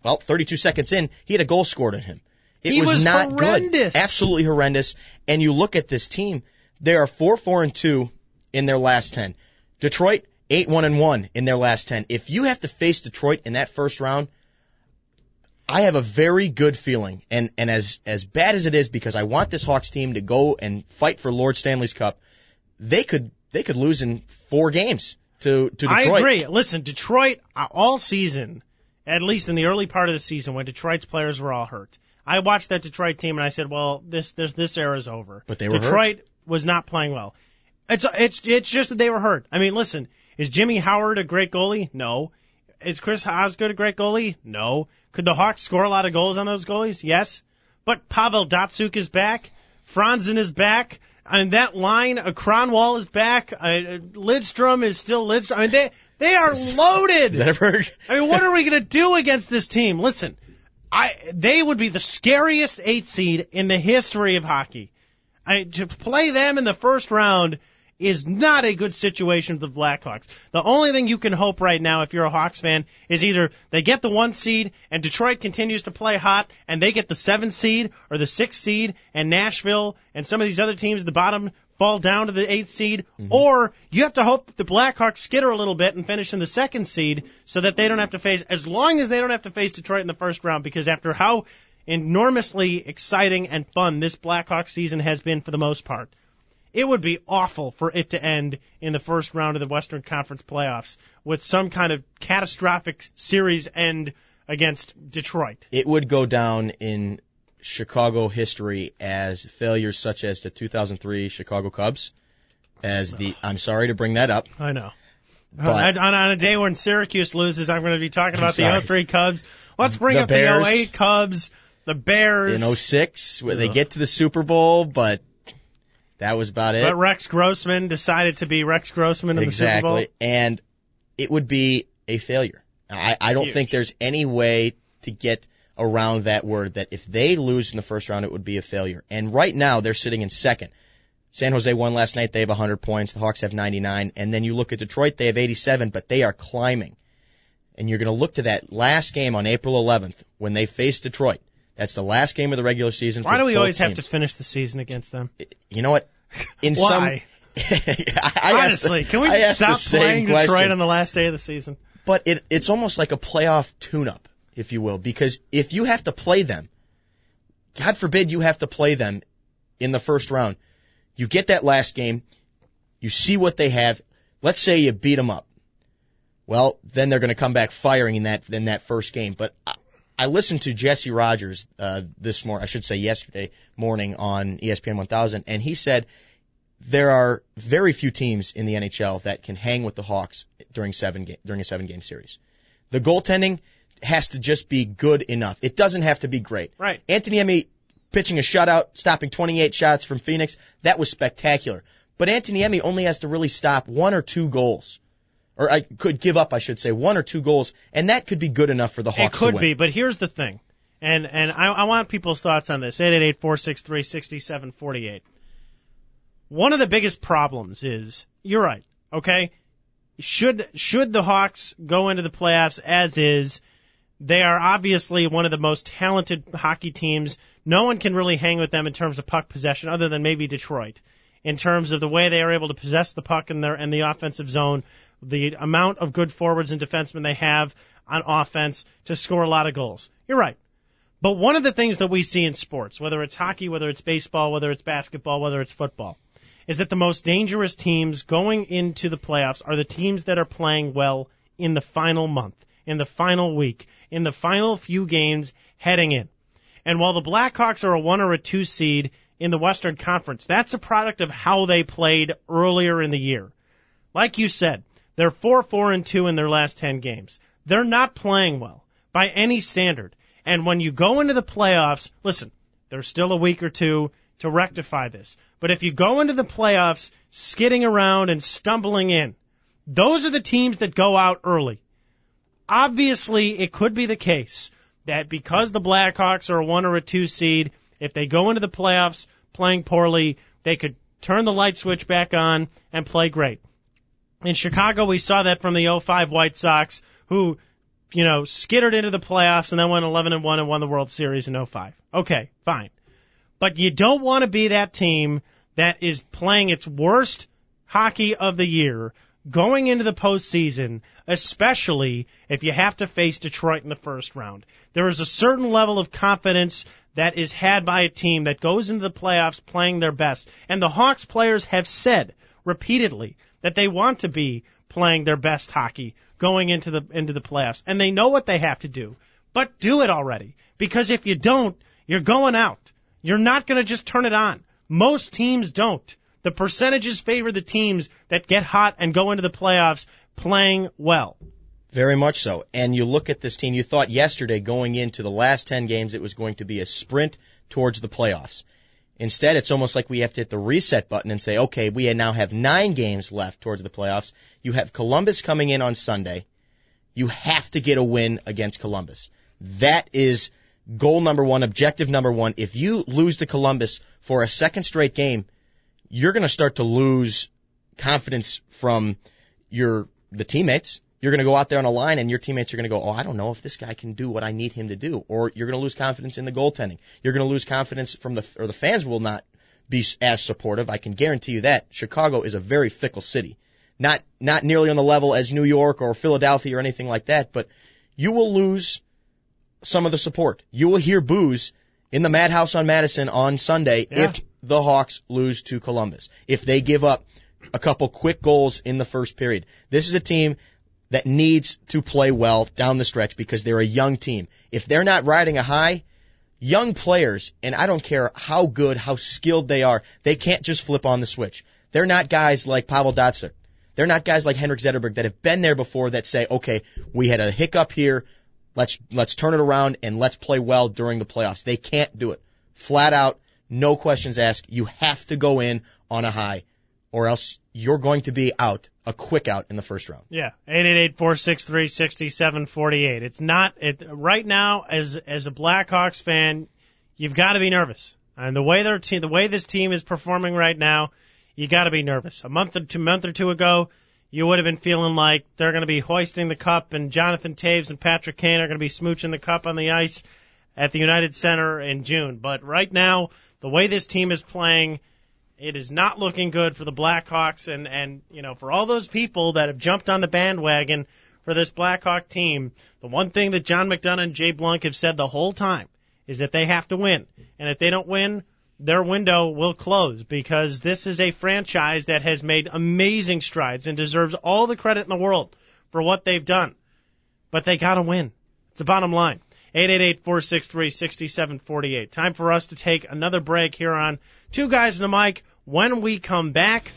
Speaker 4: well, 32 seconds in, he had a goal scored on him. It
Speaker 3: He was
Speaker 4: not
Speaker 3: horrendous.
Speaker 4: good, absolutely horrendous. And you look at this team; they are four, four, and two in their last ten. Detroit eight, one, and one in their last ten. If you have to face Detroit in that first round, I have a very good feeling, and and as as bad as it is, because I want this Hawks team to go and fight for Lord Stanley's Cup, they could they could lose in four games to to Detroit.
Speaker 3: I agree. Listen, Detroit uh, all season, at least in the early part of the season when Detroit's players were all hurt. I watched that Detroit team and I said, well, this this this era is over.
Speaker 4: But they were
Speaker 3: Detroit was not playing well. It's it's it's just that they were hurt. I mean, listen, is Jimmy Howard a great goalie? No. Is Chris Osgood a great goalie? No. Could the Hawks score a lot of goals on those goalies? Yes. But Pavel Datsyuk is back. Franzen is back. And that line, uh, Kronwall is back. Uh, Lidstrom is still Lidstrom. I mean, they they are loaded.
Speaker 4: Zetterberg.
Speaker 3: I mean, what are we going to do against this team? Listen, I they would be the scariest eight seed in the history of hockey. I, to play them in the first round is not a good situation for the Blackhawks. The only thing you can hope right now, if you're a Hawks fan, is either they get the one seed and Detroit continues to play hot and they get the seven seed or the six seed and Nashville and some of these other teams at the bottom fall down to the eighth seed, mm-hmm. or you have to hope the Blackhawks skitter a little bit and finish in the second seed so that they don't have to face, as long as they don't have to face Detroit in the first round, because after how enormously exciting and fun this Blackhawks season has been for the most part, it would be awful for it to end in the first round of the Western Conference playoffs with some kind of catastrophic series end against Detroit.
Speaker 4: It would go down in Chicago history as failures such as the 2003 Chicago Cubs. As the, I'm sorry to bring that up.
Speaker 3: I know. But, on, on a day when Syracuse loses, I'm going to be talking about the 03 Cubs. Let's bring
Speaker 4: the oh
Speaker 3: up
Speaker 4: Bears.
Speaker 3: the 08 Cubs, the Bears.
Speaker 4: In 06, where they get to the Super Bowl, but that was about it.
Speaker 3: But Rex Grossman decided to be Rex Grossman in
Speaker 4: exactly.
Speaker 3: the Super Bowl.
Speaker 4: And it would be a failure. I, I don't
Speaker 3: Huge.
Speaker 4: think there's any way to get around that word that if they lose in the first round, it would be a failure. And right now, they're sitting in second. San Jose won last night. They have 100 points. The Hawks have 99. And then you look at Detroit, they have 87, but they are climbing. And you're going to look to that last game on April 11th when they face Detroit. That's the last game of the regular season.
Speaker 3: Why do we always have to finish the season against them?
Speaker 4: You know what? In
Speaker 3: Why?
Speaker 4: some, I,
Speaker 3: Honestly,
Speaker 4: asked,
Speaker 3: can we just stop playing
Speaker 4: question.
Speaker 3: Detroit on the last day of the season?
Speaker 4: But it, it's almost like a playoff tune-up, if you will, because if you have to play them, God forbid you have to play them in the first round. You get that last game, you see what they have. Let's say you beat them up. Well, then they're going to come back firing in that in that first game. But I, listened to Jesse Rogers uh, this morning, I should say yesterday morning on ESPN 1000, and he said there are very few teams in the NHL that can hang with the Hawks during seven ga- during a seven game series. The goaltending has to just be good enough. It doesn't have to be great.
Speaker 3: Right.
Speaker 4: Antti Niemi pitching a shutout, stopping 28 shots from Phoenix, that was spectacular. But Antti Niemi only has to really stop one or two goals. Or I could give up, I should say, one or two goals, and that could be good enough for the
Speaker 3: It
Speaker 4: Hawks to
Speaker 3: could be, but here's the thing, and and I, I want people's thoughts on this. Eight eight eight four six three sixty seven forty eight. One of the biggest problems is you're right. Okay, should should the Hawks go into the playoffs as is? They are obviously one of the most talented hockey teams. No one can really hang with them in terms of puck possession, other than maybe Detroit. In terms of the way they are able to possess the puck in their in the offensive zone, the amount of good forwards and defensemen they have on offense to score a lot of goals. You're right. But one of the things that we see in sports, whether it's hockey, whether it's baseball, whether it's basketball, whether it's football, is that the most dangerous teams going into the playoffs are the teams that are playing well in the final month, in the final week, in the final few games heading in. And while the Blackhawks are a one or a two seed in the Western Conference, that's a product of how they played earlier in the year. Like you said, they're 4 4 and 2 in their last 10 games. They're not playing well by any standard. And when you go into the playoffs, listen, there's still a week or two to rectify this. But if you go into the playoffs skidding around and stumbling in, those are the teams that go out early. Obviously, it could be the case that because the Blackhawks are a one or a two seed, if they go into the playoffs playing poorly, they could turn the light switch back on and play great. In Chicago, we saw that from the 05 White Sox, who, you know, skittered into the playoffs and then went 11 and 1 and won the World Series in 05. Okay, fine. But you don't want to be that team that is playing its worst hockey of the year, going into the postseason, especially if you have to face Detroit in the first round. There is a certain level of confidence that is had by a team that goes into the playoffs playing their best. And the Hawks players have said repeatedly that they want to be playing their best hockey going into the into the playoffs. And they know what they have to do. But do it already. Because if you don't, you're going out. You're not going to just turn it on. Most teams don't. The percentages favor the teams that get hot and go into the playoffs playing well.
Speaker 4: Very much so. And you look at this team, you thought yesterday going into the last 10 games it was going to be a sprint towards the playoffs. Instead, it's almost like we have to hit the reset button and say, okay, we now have nine games left towards the playoffs. You have Columbus coming in on Sunday. You have to get a win against Columbus. That is goal number one, objective number one. If you lose to Columbus for a second straight game, you're going to start to lose confidence from your the teammates. You're going to go out there on a line and your teammates are going to go, "Oh, I don't know if this guy can do what I need him to do." Or you're going to lose confidence in the goaltending. You're going to lose confidence from the or the fans will not be as supportive. I can guarantee you that. Chicago is a very fickle city. Not not nearly on the level as New York or Philadelphia or anything like that, but you will lose some of the support. You will hear boos in the Madhouse on Madison on Sunday
Speaker 3: Yeah.
Speaker 4: if the Hawks lose to Columbus. If they give up a couple quick goals in the first period. This is a team that needs to play well down the stretch because they're a young team. If they're not riding a high, young players, and I don't care how good, how skilled they are, they can't just flip on the switch. They're not guys like Pavel Datsyuk. They're not guys like Henrik Zetterberg that have been there before that say, okay, we had a hiccup here. Let's, let's turn it around and let's play well during the playoffs. They can't do it. Flat out, no questions asked. You have to go in on a high or else you're going to be out, a quick out in the first round.
Speaker 3: Yeah, eight eight eight four six three sixty seven forty eight. It's not it right now as as a Blackhawks fan, you've got to be nervous. And the way their team, the way this team is performing right now, you got to be nervous. A month or two month or two ago, you would have been feeling like they're going to be hoisting the cup, and Jonathan Toews and Patrick Kane are going to be smooching the cup on the ice at the United Center in June. But right now, the way this team is playing. It is not looking good for the Blackhawks and, and, you know, for all those people that have jumped on the bandwagon for this Blackhawk team. The one thing that John McDonough and Jay Blunk have said the whole time is that they have to win. And if they don't win, their window will close because this is a franchise that has made amazing strides and deserves all the credit in the world for what they've done. But they gotta win. It's the bottom line. 888-463-6748. Time for us to take another break here on Two Guys in the Mic. When we come back,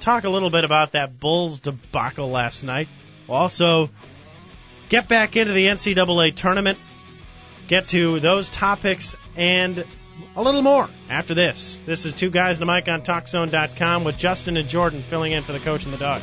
Speaker 3: talk a little bit about that Bulls debacle last night. Also get back into the NCAA tournament, get to those topics and a little more after this. This is Two Guys in the Mic on TalkZone.com with Justin and Jordan filling in for the coach and the dog.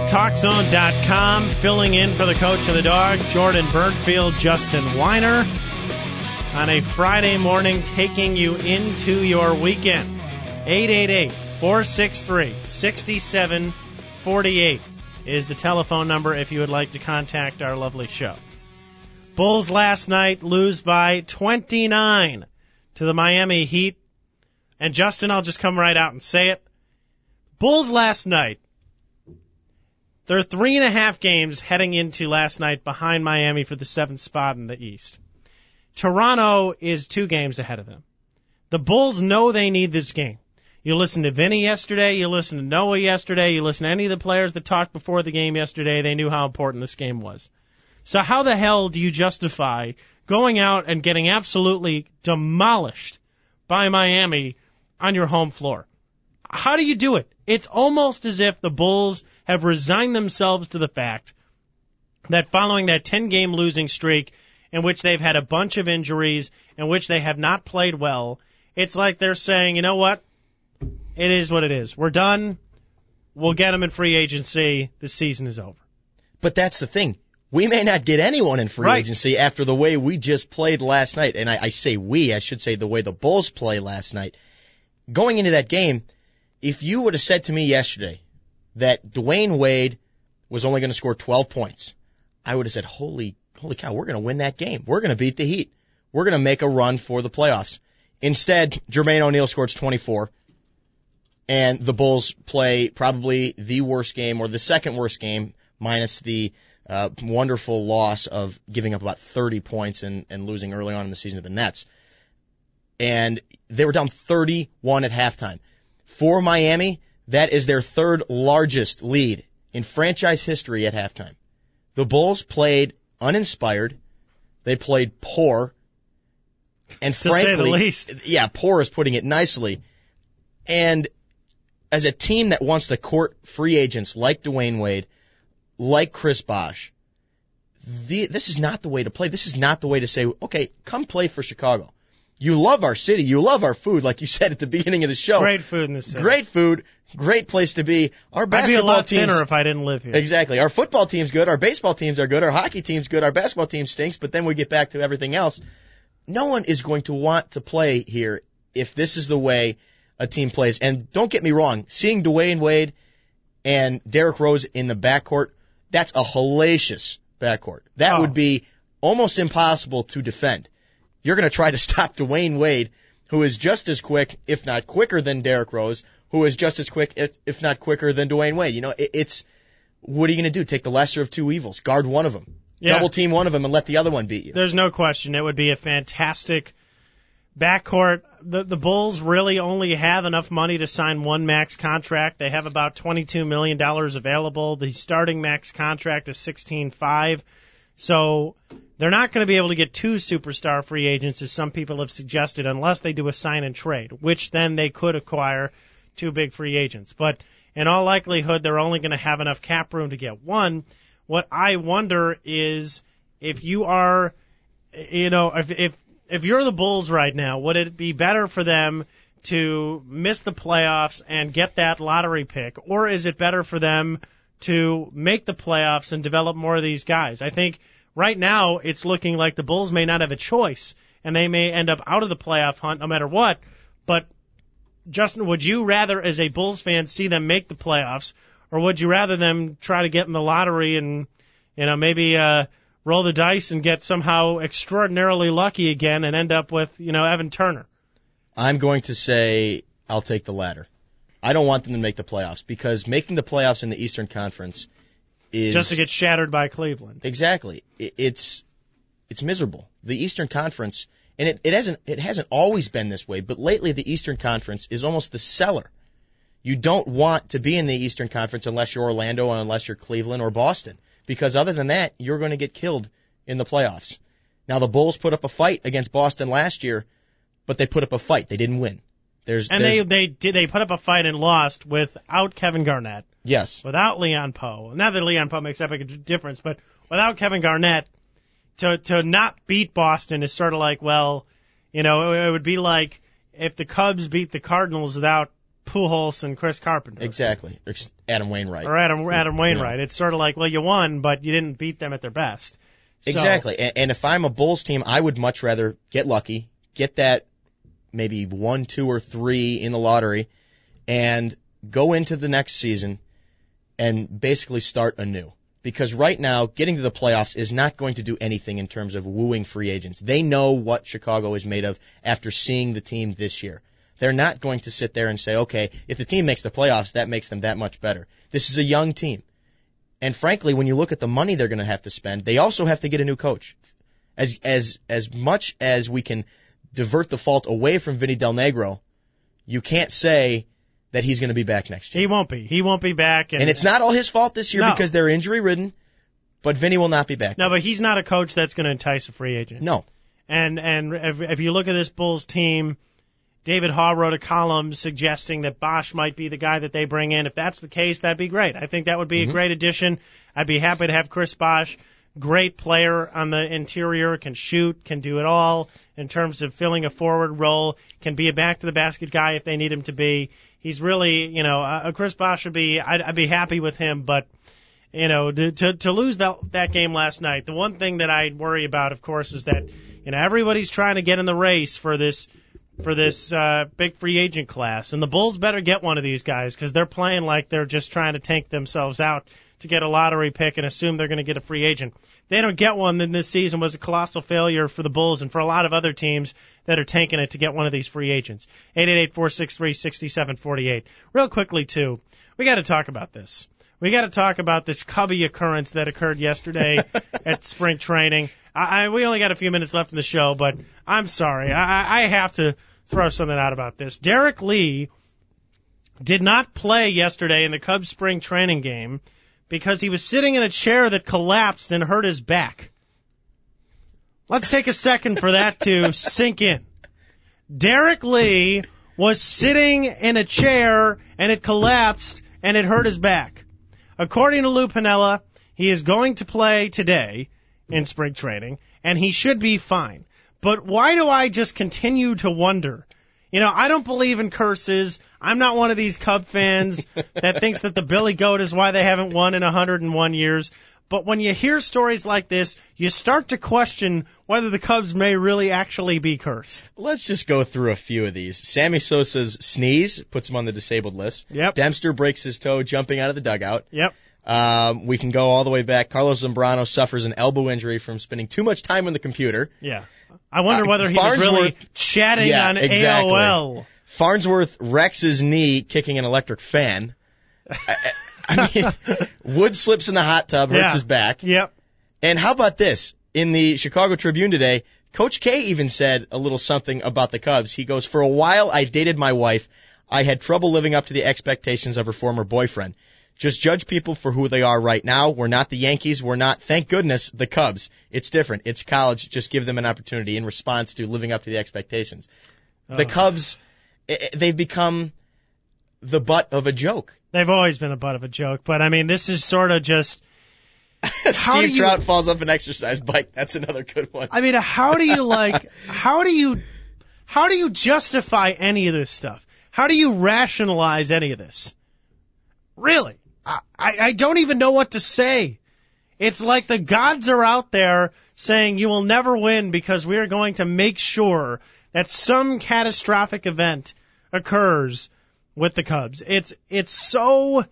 Speaker 3: TalkZone.com, filling in for the coach of the dog, Jordan Birdfield, Justin Weiner, on a Friday morning, taking you into your weekend. 888-463-6748 is the telephone number if you would like to contact our lovely show. Bulls last night lose by 29 to the Miami Heat. And Justin, I'll just come right out and say it. Bulls last night, they're three and a half games heading into last night behind Miami for the seventh spot in the East. Toronto is two games ahead of them. The Bulls know they need this game. You listen to Vinny yesterday, you listen to Noah yesterday, you listen to any of the players that talked before the game yesterday, they knew how important this game was. So how the hell do you justify going out and getting absolutely demolished by Miami on your home floor? How do you do it? It's almost as if the Bulls have resigned themselves to the fact that following that 10 game losing streak in which they've had a bunch of injuries, in which they have not played well, it's like they're saying, you know what? It is what it is. We're done. We'll get them in free agency. The season is over.
Speaker 4: But that's the thing. We may not get anyone in free
Speaker 3: Right.
Speaker 4: agency after the way we just played last night. And I, I say we, I should say the way the Bulls play last night. Going into that game, if you would have said to me yesterday that Dwyane Wade was only going to score 12 points, I would have said, holy, holy cow, we're going to win that game. We're going to beat the Heat. We're going to make a run for the playoffs. Instead, Jermaine O'Neal scores 24 and the Bulls play probably the worst game or the second worst game minus the uh, wonderful loss of giving up about 30 points and, and losing early on in the season to the Nets. And they were down 31 at halftime. For Miami, that is their third largest lead in franchise history at halftime. The Bulls played uninspired. They played poor. And
Speaker 3: To say the
Speaker 4: frankly,
Speaker 3: least.
Speaker 4: yeah, poor is putting it nicely. And as a team that wants to court free agents like Dwyane Wade, like Chris Bosh, the, this is not the way to play. This is not the way to say, okay, come play for Chicago. You love our city. You love our food, like you said at the beginning of the show.
Speaker 3: Great food in the city.
Speaker 4: Great food. Great place to be. Our basketball
Speaker 3: I'd be a
Speaker 4: teams.
Speaker 3: thinner if I didn't live here.
Speaker 4: Exactly. Our football team's good. Our baseball teams are good. Our hockey team's good. Our basketball team stinks. But then we get back to everything else. No one is going to want to play here if this is the way a team plays. And don't get me wrong, seeing Dwyane Wade and Derrick Rose in the backcourt, that's a hellacious backcourt. That
Speaker 3: Oh.
Speaker 4: would be almost impossible to defend. You're going to try to stop Dwyane Wade, who is just as quick, if not quicker than Derrick Rose, who is just as quick, if, if not quicker than Dwyane Wade. You know, it, it's, what are you going to do? Take the lesser of two evils. Guard one of them.
Speaker 3: Yeah.
Speaker 4: Double team one of them and let the other one beat you.
Speaker 3: There's no question. It would be a fantastic backcourt. The the Bulls really only have enough money to sign one max contract. They have about 22 million dollars available. The starting max contract is 16.5. So they're not going to be able to get two superstar free agents, as some people have suggested, unless they do a sign and trade, which then they could acquire two big free agents. But in all likelihood, they're only going to have enough cap room to get one. What I wonder is if you are, you know, if if if you're the Bulls right now, would it be better for them to miss the playoffs and get that lottery pick, or is it better for them to make the playoffs and develop more of these guys? I think right now it's looking like the Bulls may not have a choice, and they may end up out of the playoff hunt no matter what. But Justin, would you rather, as a Bulls fan, see them make the playoffs, or would you rather them try to get in the lottery and, you know, maybe uh, roll the dice and get somehow extraordinarily lucky again and end up with, you know, Evan Turner?
Speaker 4: I'm going to say I'll take the latter. I don't want them to make the playoffs because making the playoffs in the Eastern Conference is
Speaker 3: Just to get shattered by Cleveland.
Speaker 4: exactly I- it's it's miserable. The Eastern Conference and it, it hasn't it hasn't always been this way, but lately the Eastern Conference is almost the cellar. You don't want to be in the Eastern Conference unless you're Orlando and unless you're Cleveland or Boston because other than that you're going to get killed in the playoffs. Now the Bulls put up a fight against Boston last year, but they put up a fight. They didn't win. There's
Speaker 3: And they
Speaker 4: there's-
Speaker 3: they did they put up a fight and lost without Kevin Garnett,
Speaker 4: yes.
Speaker 3: without Leon Powe. Not that Leon Powe makes that big a difference, but without Kevin Garnett, to to not beat Boston is sort of like well, you know, it, it would be like if the Cubs beat the Cardinals without Pujols and Chris Carpenter.
Speaker 4: Exactly. Or Adam Wainwright.
Speaker 3: Or Adam Adam Wainwright. It's sort of like, well, you won, but you didn't beat them at their best. So-
Speaker 4: Exactly. And, and if I'm a Bulls team, I would much rather get lucky, get that maybe one, two, or three in the lottery, and go into the next season and basically start anew. Because right now, getting to the playoffs is not going to do anything in terms of wooing free agents. They know what Chicago is made of after seeing the team this year. They're not going to sit there and say, okay, if the team makes the playoffs, that makes them that much better. This is a young team. And frankly, when you look at the money they're going to have to spend, they also have to get a new coach. As as as much as we can divert the fault away from Vinny Del Negro, you can't say that he's going to be back next year.
Speaker 3: He won't be. He won't be back. And,
Speaker 4: And it's not all his fault this year
Speaker 3: No.
Speaker 4: because they're injury ridden, but Vinny will not be back.
Speaker 3: no, but he's not a coach that's going to entice a free agent.
Speaker 4: No.
Speaker 3: And and if, if you look at this Bulls team, David Haugh wrote a column suggesting that Bosh might be the guy that they bring in. If that's the case, that'd be great. I think that would be a mm-hmm. great addition. I'd be happy to have Chris Bosh. Great player on the interior, can shoot, can do it all in terms of filling a forward role, can be a back to the basket guy if they need him to be. He's really, you know, uh, Chris Bosh would be, I'd, I'd be happy with him, but you know, to, to to lose that that game last night. The one thing that I worry about, of course, is that you know everybody's trying to get in the race for this for this uh, big free agent class, and the Bulls better get one of these guys because they're playing like they're just trying to tank themselves out to get a lottery pick and assume they're going to get a free agent. If they don't get one, then this season was a colossal failure for the Bulls and for a lot of other teams that are tanking it to get one of these free agents. 888-463-6748. Real quickly too, we got to talk about this. We got to talk about this Cubby occurrence that occurred yesterday at spring training. I, I, we only got a few minutes left in the show, but I'm sorry. I, I I have to throw something out about this. Derrek Lee did not play yesterday in the Cubs spring training game because he was sitting in a chair that collapsed and hurt his back. Let's take a second for that to sink in. Derrek Lee was sitting in a chair and it collapsed and it hurt his back. According to Lou Piniella, he is going to play today in spring training and he should be fine. But why do I just continue to wonder? You know, I don't believe in curses. I'm not one of these Cub fans that thinks that the Billy Goat is why they haven't won in 101 years. But when you hear stories like this, you start to question whether the Cubs may really actually be cursed.
Speaker 4: Let's just go through a few of these. Sammy Sosa's sneeze puts him on the disabled list.
Speaker 3: Yep.
Speaker 4: Dempster breaks his toe jumping out of the dugout.
Speaker 3: Yep.
Speaker 4: Um, we can go all the way back. Carlos Zambrano suffers an elbow injury from spending too much time on the computer.
Speaker 3: Yeah. I wonder
Speaker 4: Uh,
Speaker 3: whether he was really chatting
Speaker 4: Yeah,
Speaker 3: on
Speaker 4: exactly.
Speaker 3: AOL.
Speaker 4: Farnsworth wrecks his knee kicking an electric fan. I, I mean, Wood slips in the hot tub, hurts
Speaker 3: Yeah.
Speaker 4: his back.
Speaker 3: Yep.
Speaker 4: And how about this? In the Chicago Tribune today, Coach K even said a little something about the Cubs. He goes, For a while, I dated my wife. I had trouble living up to the expectations of her former boyfriend. Just judge people for who they are right now. We're not the Yankees. We're not, thank goodness, the Cubs. It's different. It's college. Just give them an opportunity in response to living up to the expectations. The Cubs, i- i- they've become the butt of a joke.
Speaker 3: They've always been a butt of a joke, but I mean, this is sort of just.
Speaker 4: Steve
Speaker 3: you-
Speaker 4: Trout falls off an exercise bike. That's another good one.
Speaker 3: I mean, how do you like? How do you? How do you justify any of this stuff? How do you rationalize any of this? Really, I, I don't even know what to say. It's like the gods are out there saying you will never win because we are going to make sure that some catastrophic event occurs with the Cubs. It's it's so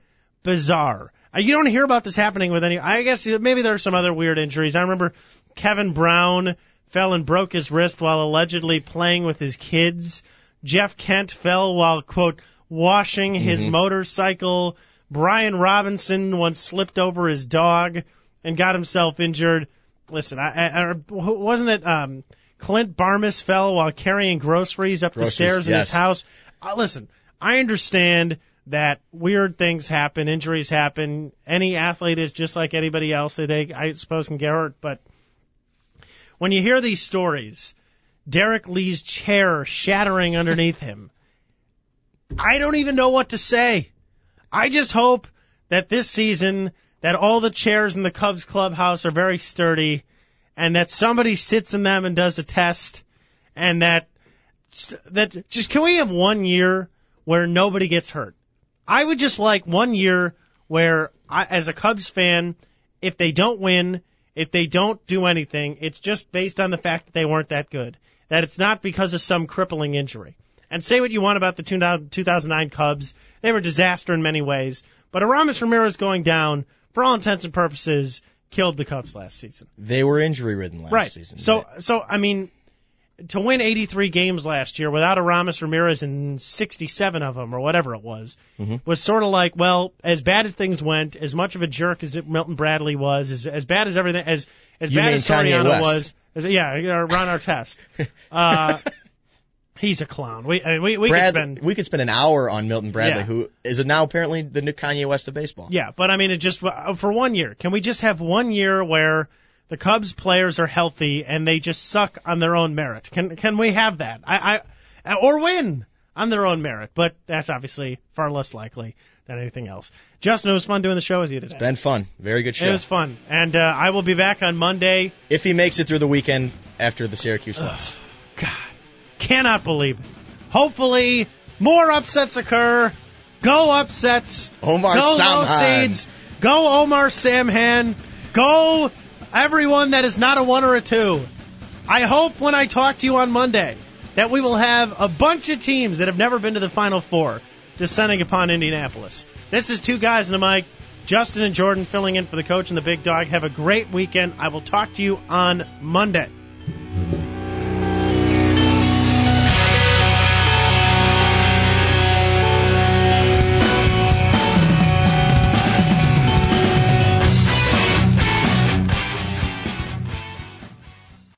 Speaker 3: bizarre. Uh, You don't hear about this happening with any. I guess maybe there are some other weird injuries. I remember Kevin Brown fell and broke his wrist while allegedly playing with his kids. Jeff Kent fell while quote washing his motorcycle. Brian Robinson once slipped over his dog and got himself injured. Listen, I, I, wasn't it um, Clint Barmes fell while carrying groceries up the
Speaker 4: Groceries,
Speaker 3: stairs in his house. Uh, listen, I understand that weird things happen, injuries happen. Any athlete is just like anybody else. They, I suppose, can get hurt. But when you hear these stories, Derrek Lee's chair shattering underneath him, I don't even know what to say. I just hope that this season that all the chairs in the Cubs clubhouse are very sturdy and that somebody sits in them and does a test and that that just can we have one year where nobody gets hurt. I would just like one year where, I, as a Cubs fan, if they don't win, if they don't do anything, it's just based on the fact that they weren't that good. That it's not because of some crippling injury. And say what you want about the 2009 Cubs, they were a disaster in many ways. But Aramis Ramirez going down, for all intents and purposes, killed the Cubs last season.
Speaker 4: They were injury ridden last
Speaker 3: right.
Speaker 4: season.
Speaker 3: So, so I mean, to win 83 games last year without Aramis Ramirez in 67 of them or whatever it was,
Speaker 4: mm-hmm.
Speaker 3: was sort of like, well, as bad as things went, as much of a jerk as Milton Bradley was, as, as bad as everything, as as
Speaker 4: you
Speaker 3: bad as Soriano was, as, yeah, Ron Artest. uh, He's a clown. We I mean, we we
Speaker 4: Brad,
Speaker 3: could spend
Speaker 4: we could spend an hour on Milton Bradley,
Speaker 3: Yeah.
Speaker 4: who is now apparently the new Kanye West of baseball.
Speaker 3: yeah, but I mean it just uh, for one year. Can we just have one year where the Cubs players are healthy and they just suck on their own merit? Can can we have that? I, I or win on their own merit, but that's obviously far less likely than anything else. Justin, it was fun doing the show with you today.
Speaker 4: It's been fun. Very good show.
Speaker 3: It was fun, and uh, I will be back on Monday.
Speaker 4: if he makes it through the weekend after the Syracuse loss.
Speaker 3: God, cannot believe it. Hopefully, more upsets occur. Go upsets.
Speaker 4: Omar
Speaker 3: Go low
Speaker 4: Samhan.
Speaker 3: seeds. Go Omar Samhan. Go everyone that is not a one or a two. I hope when I talk to you on Monday that we will have a bunch of teams that have never been to the Final Four descending upon Indianapolis. This is two guys in the mic. Justin and Jordan filling in for the coach and the big dog. Have a great weekend. I will talk to you on Monday.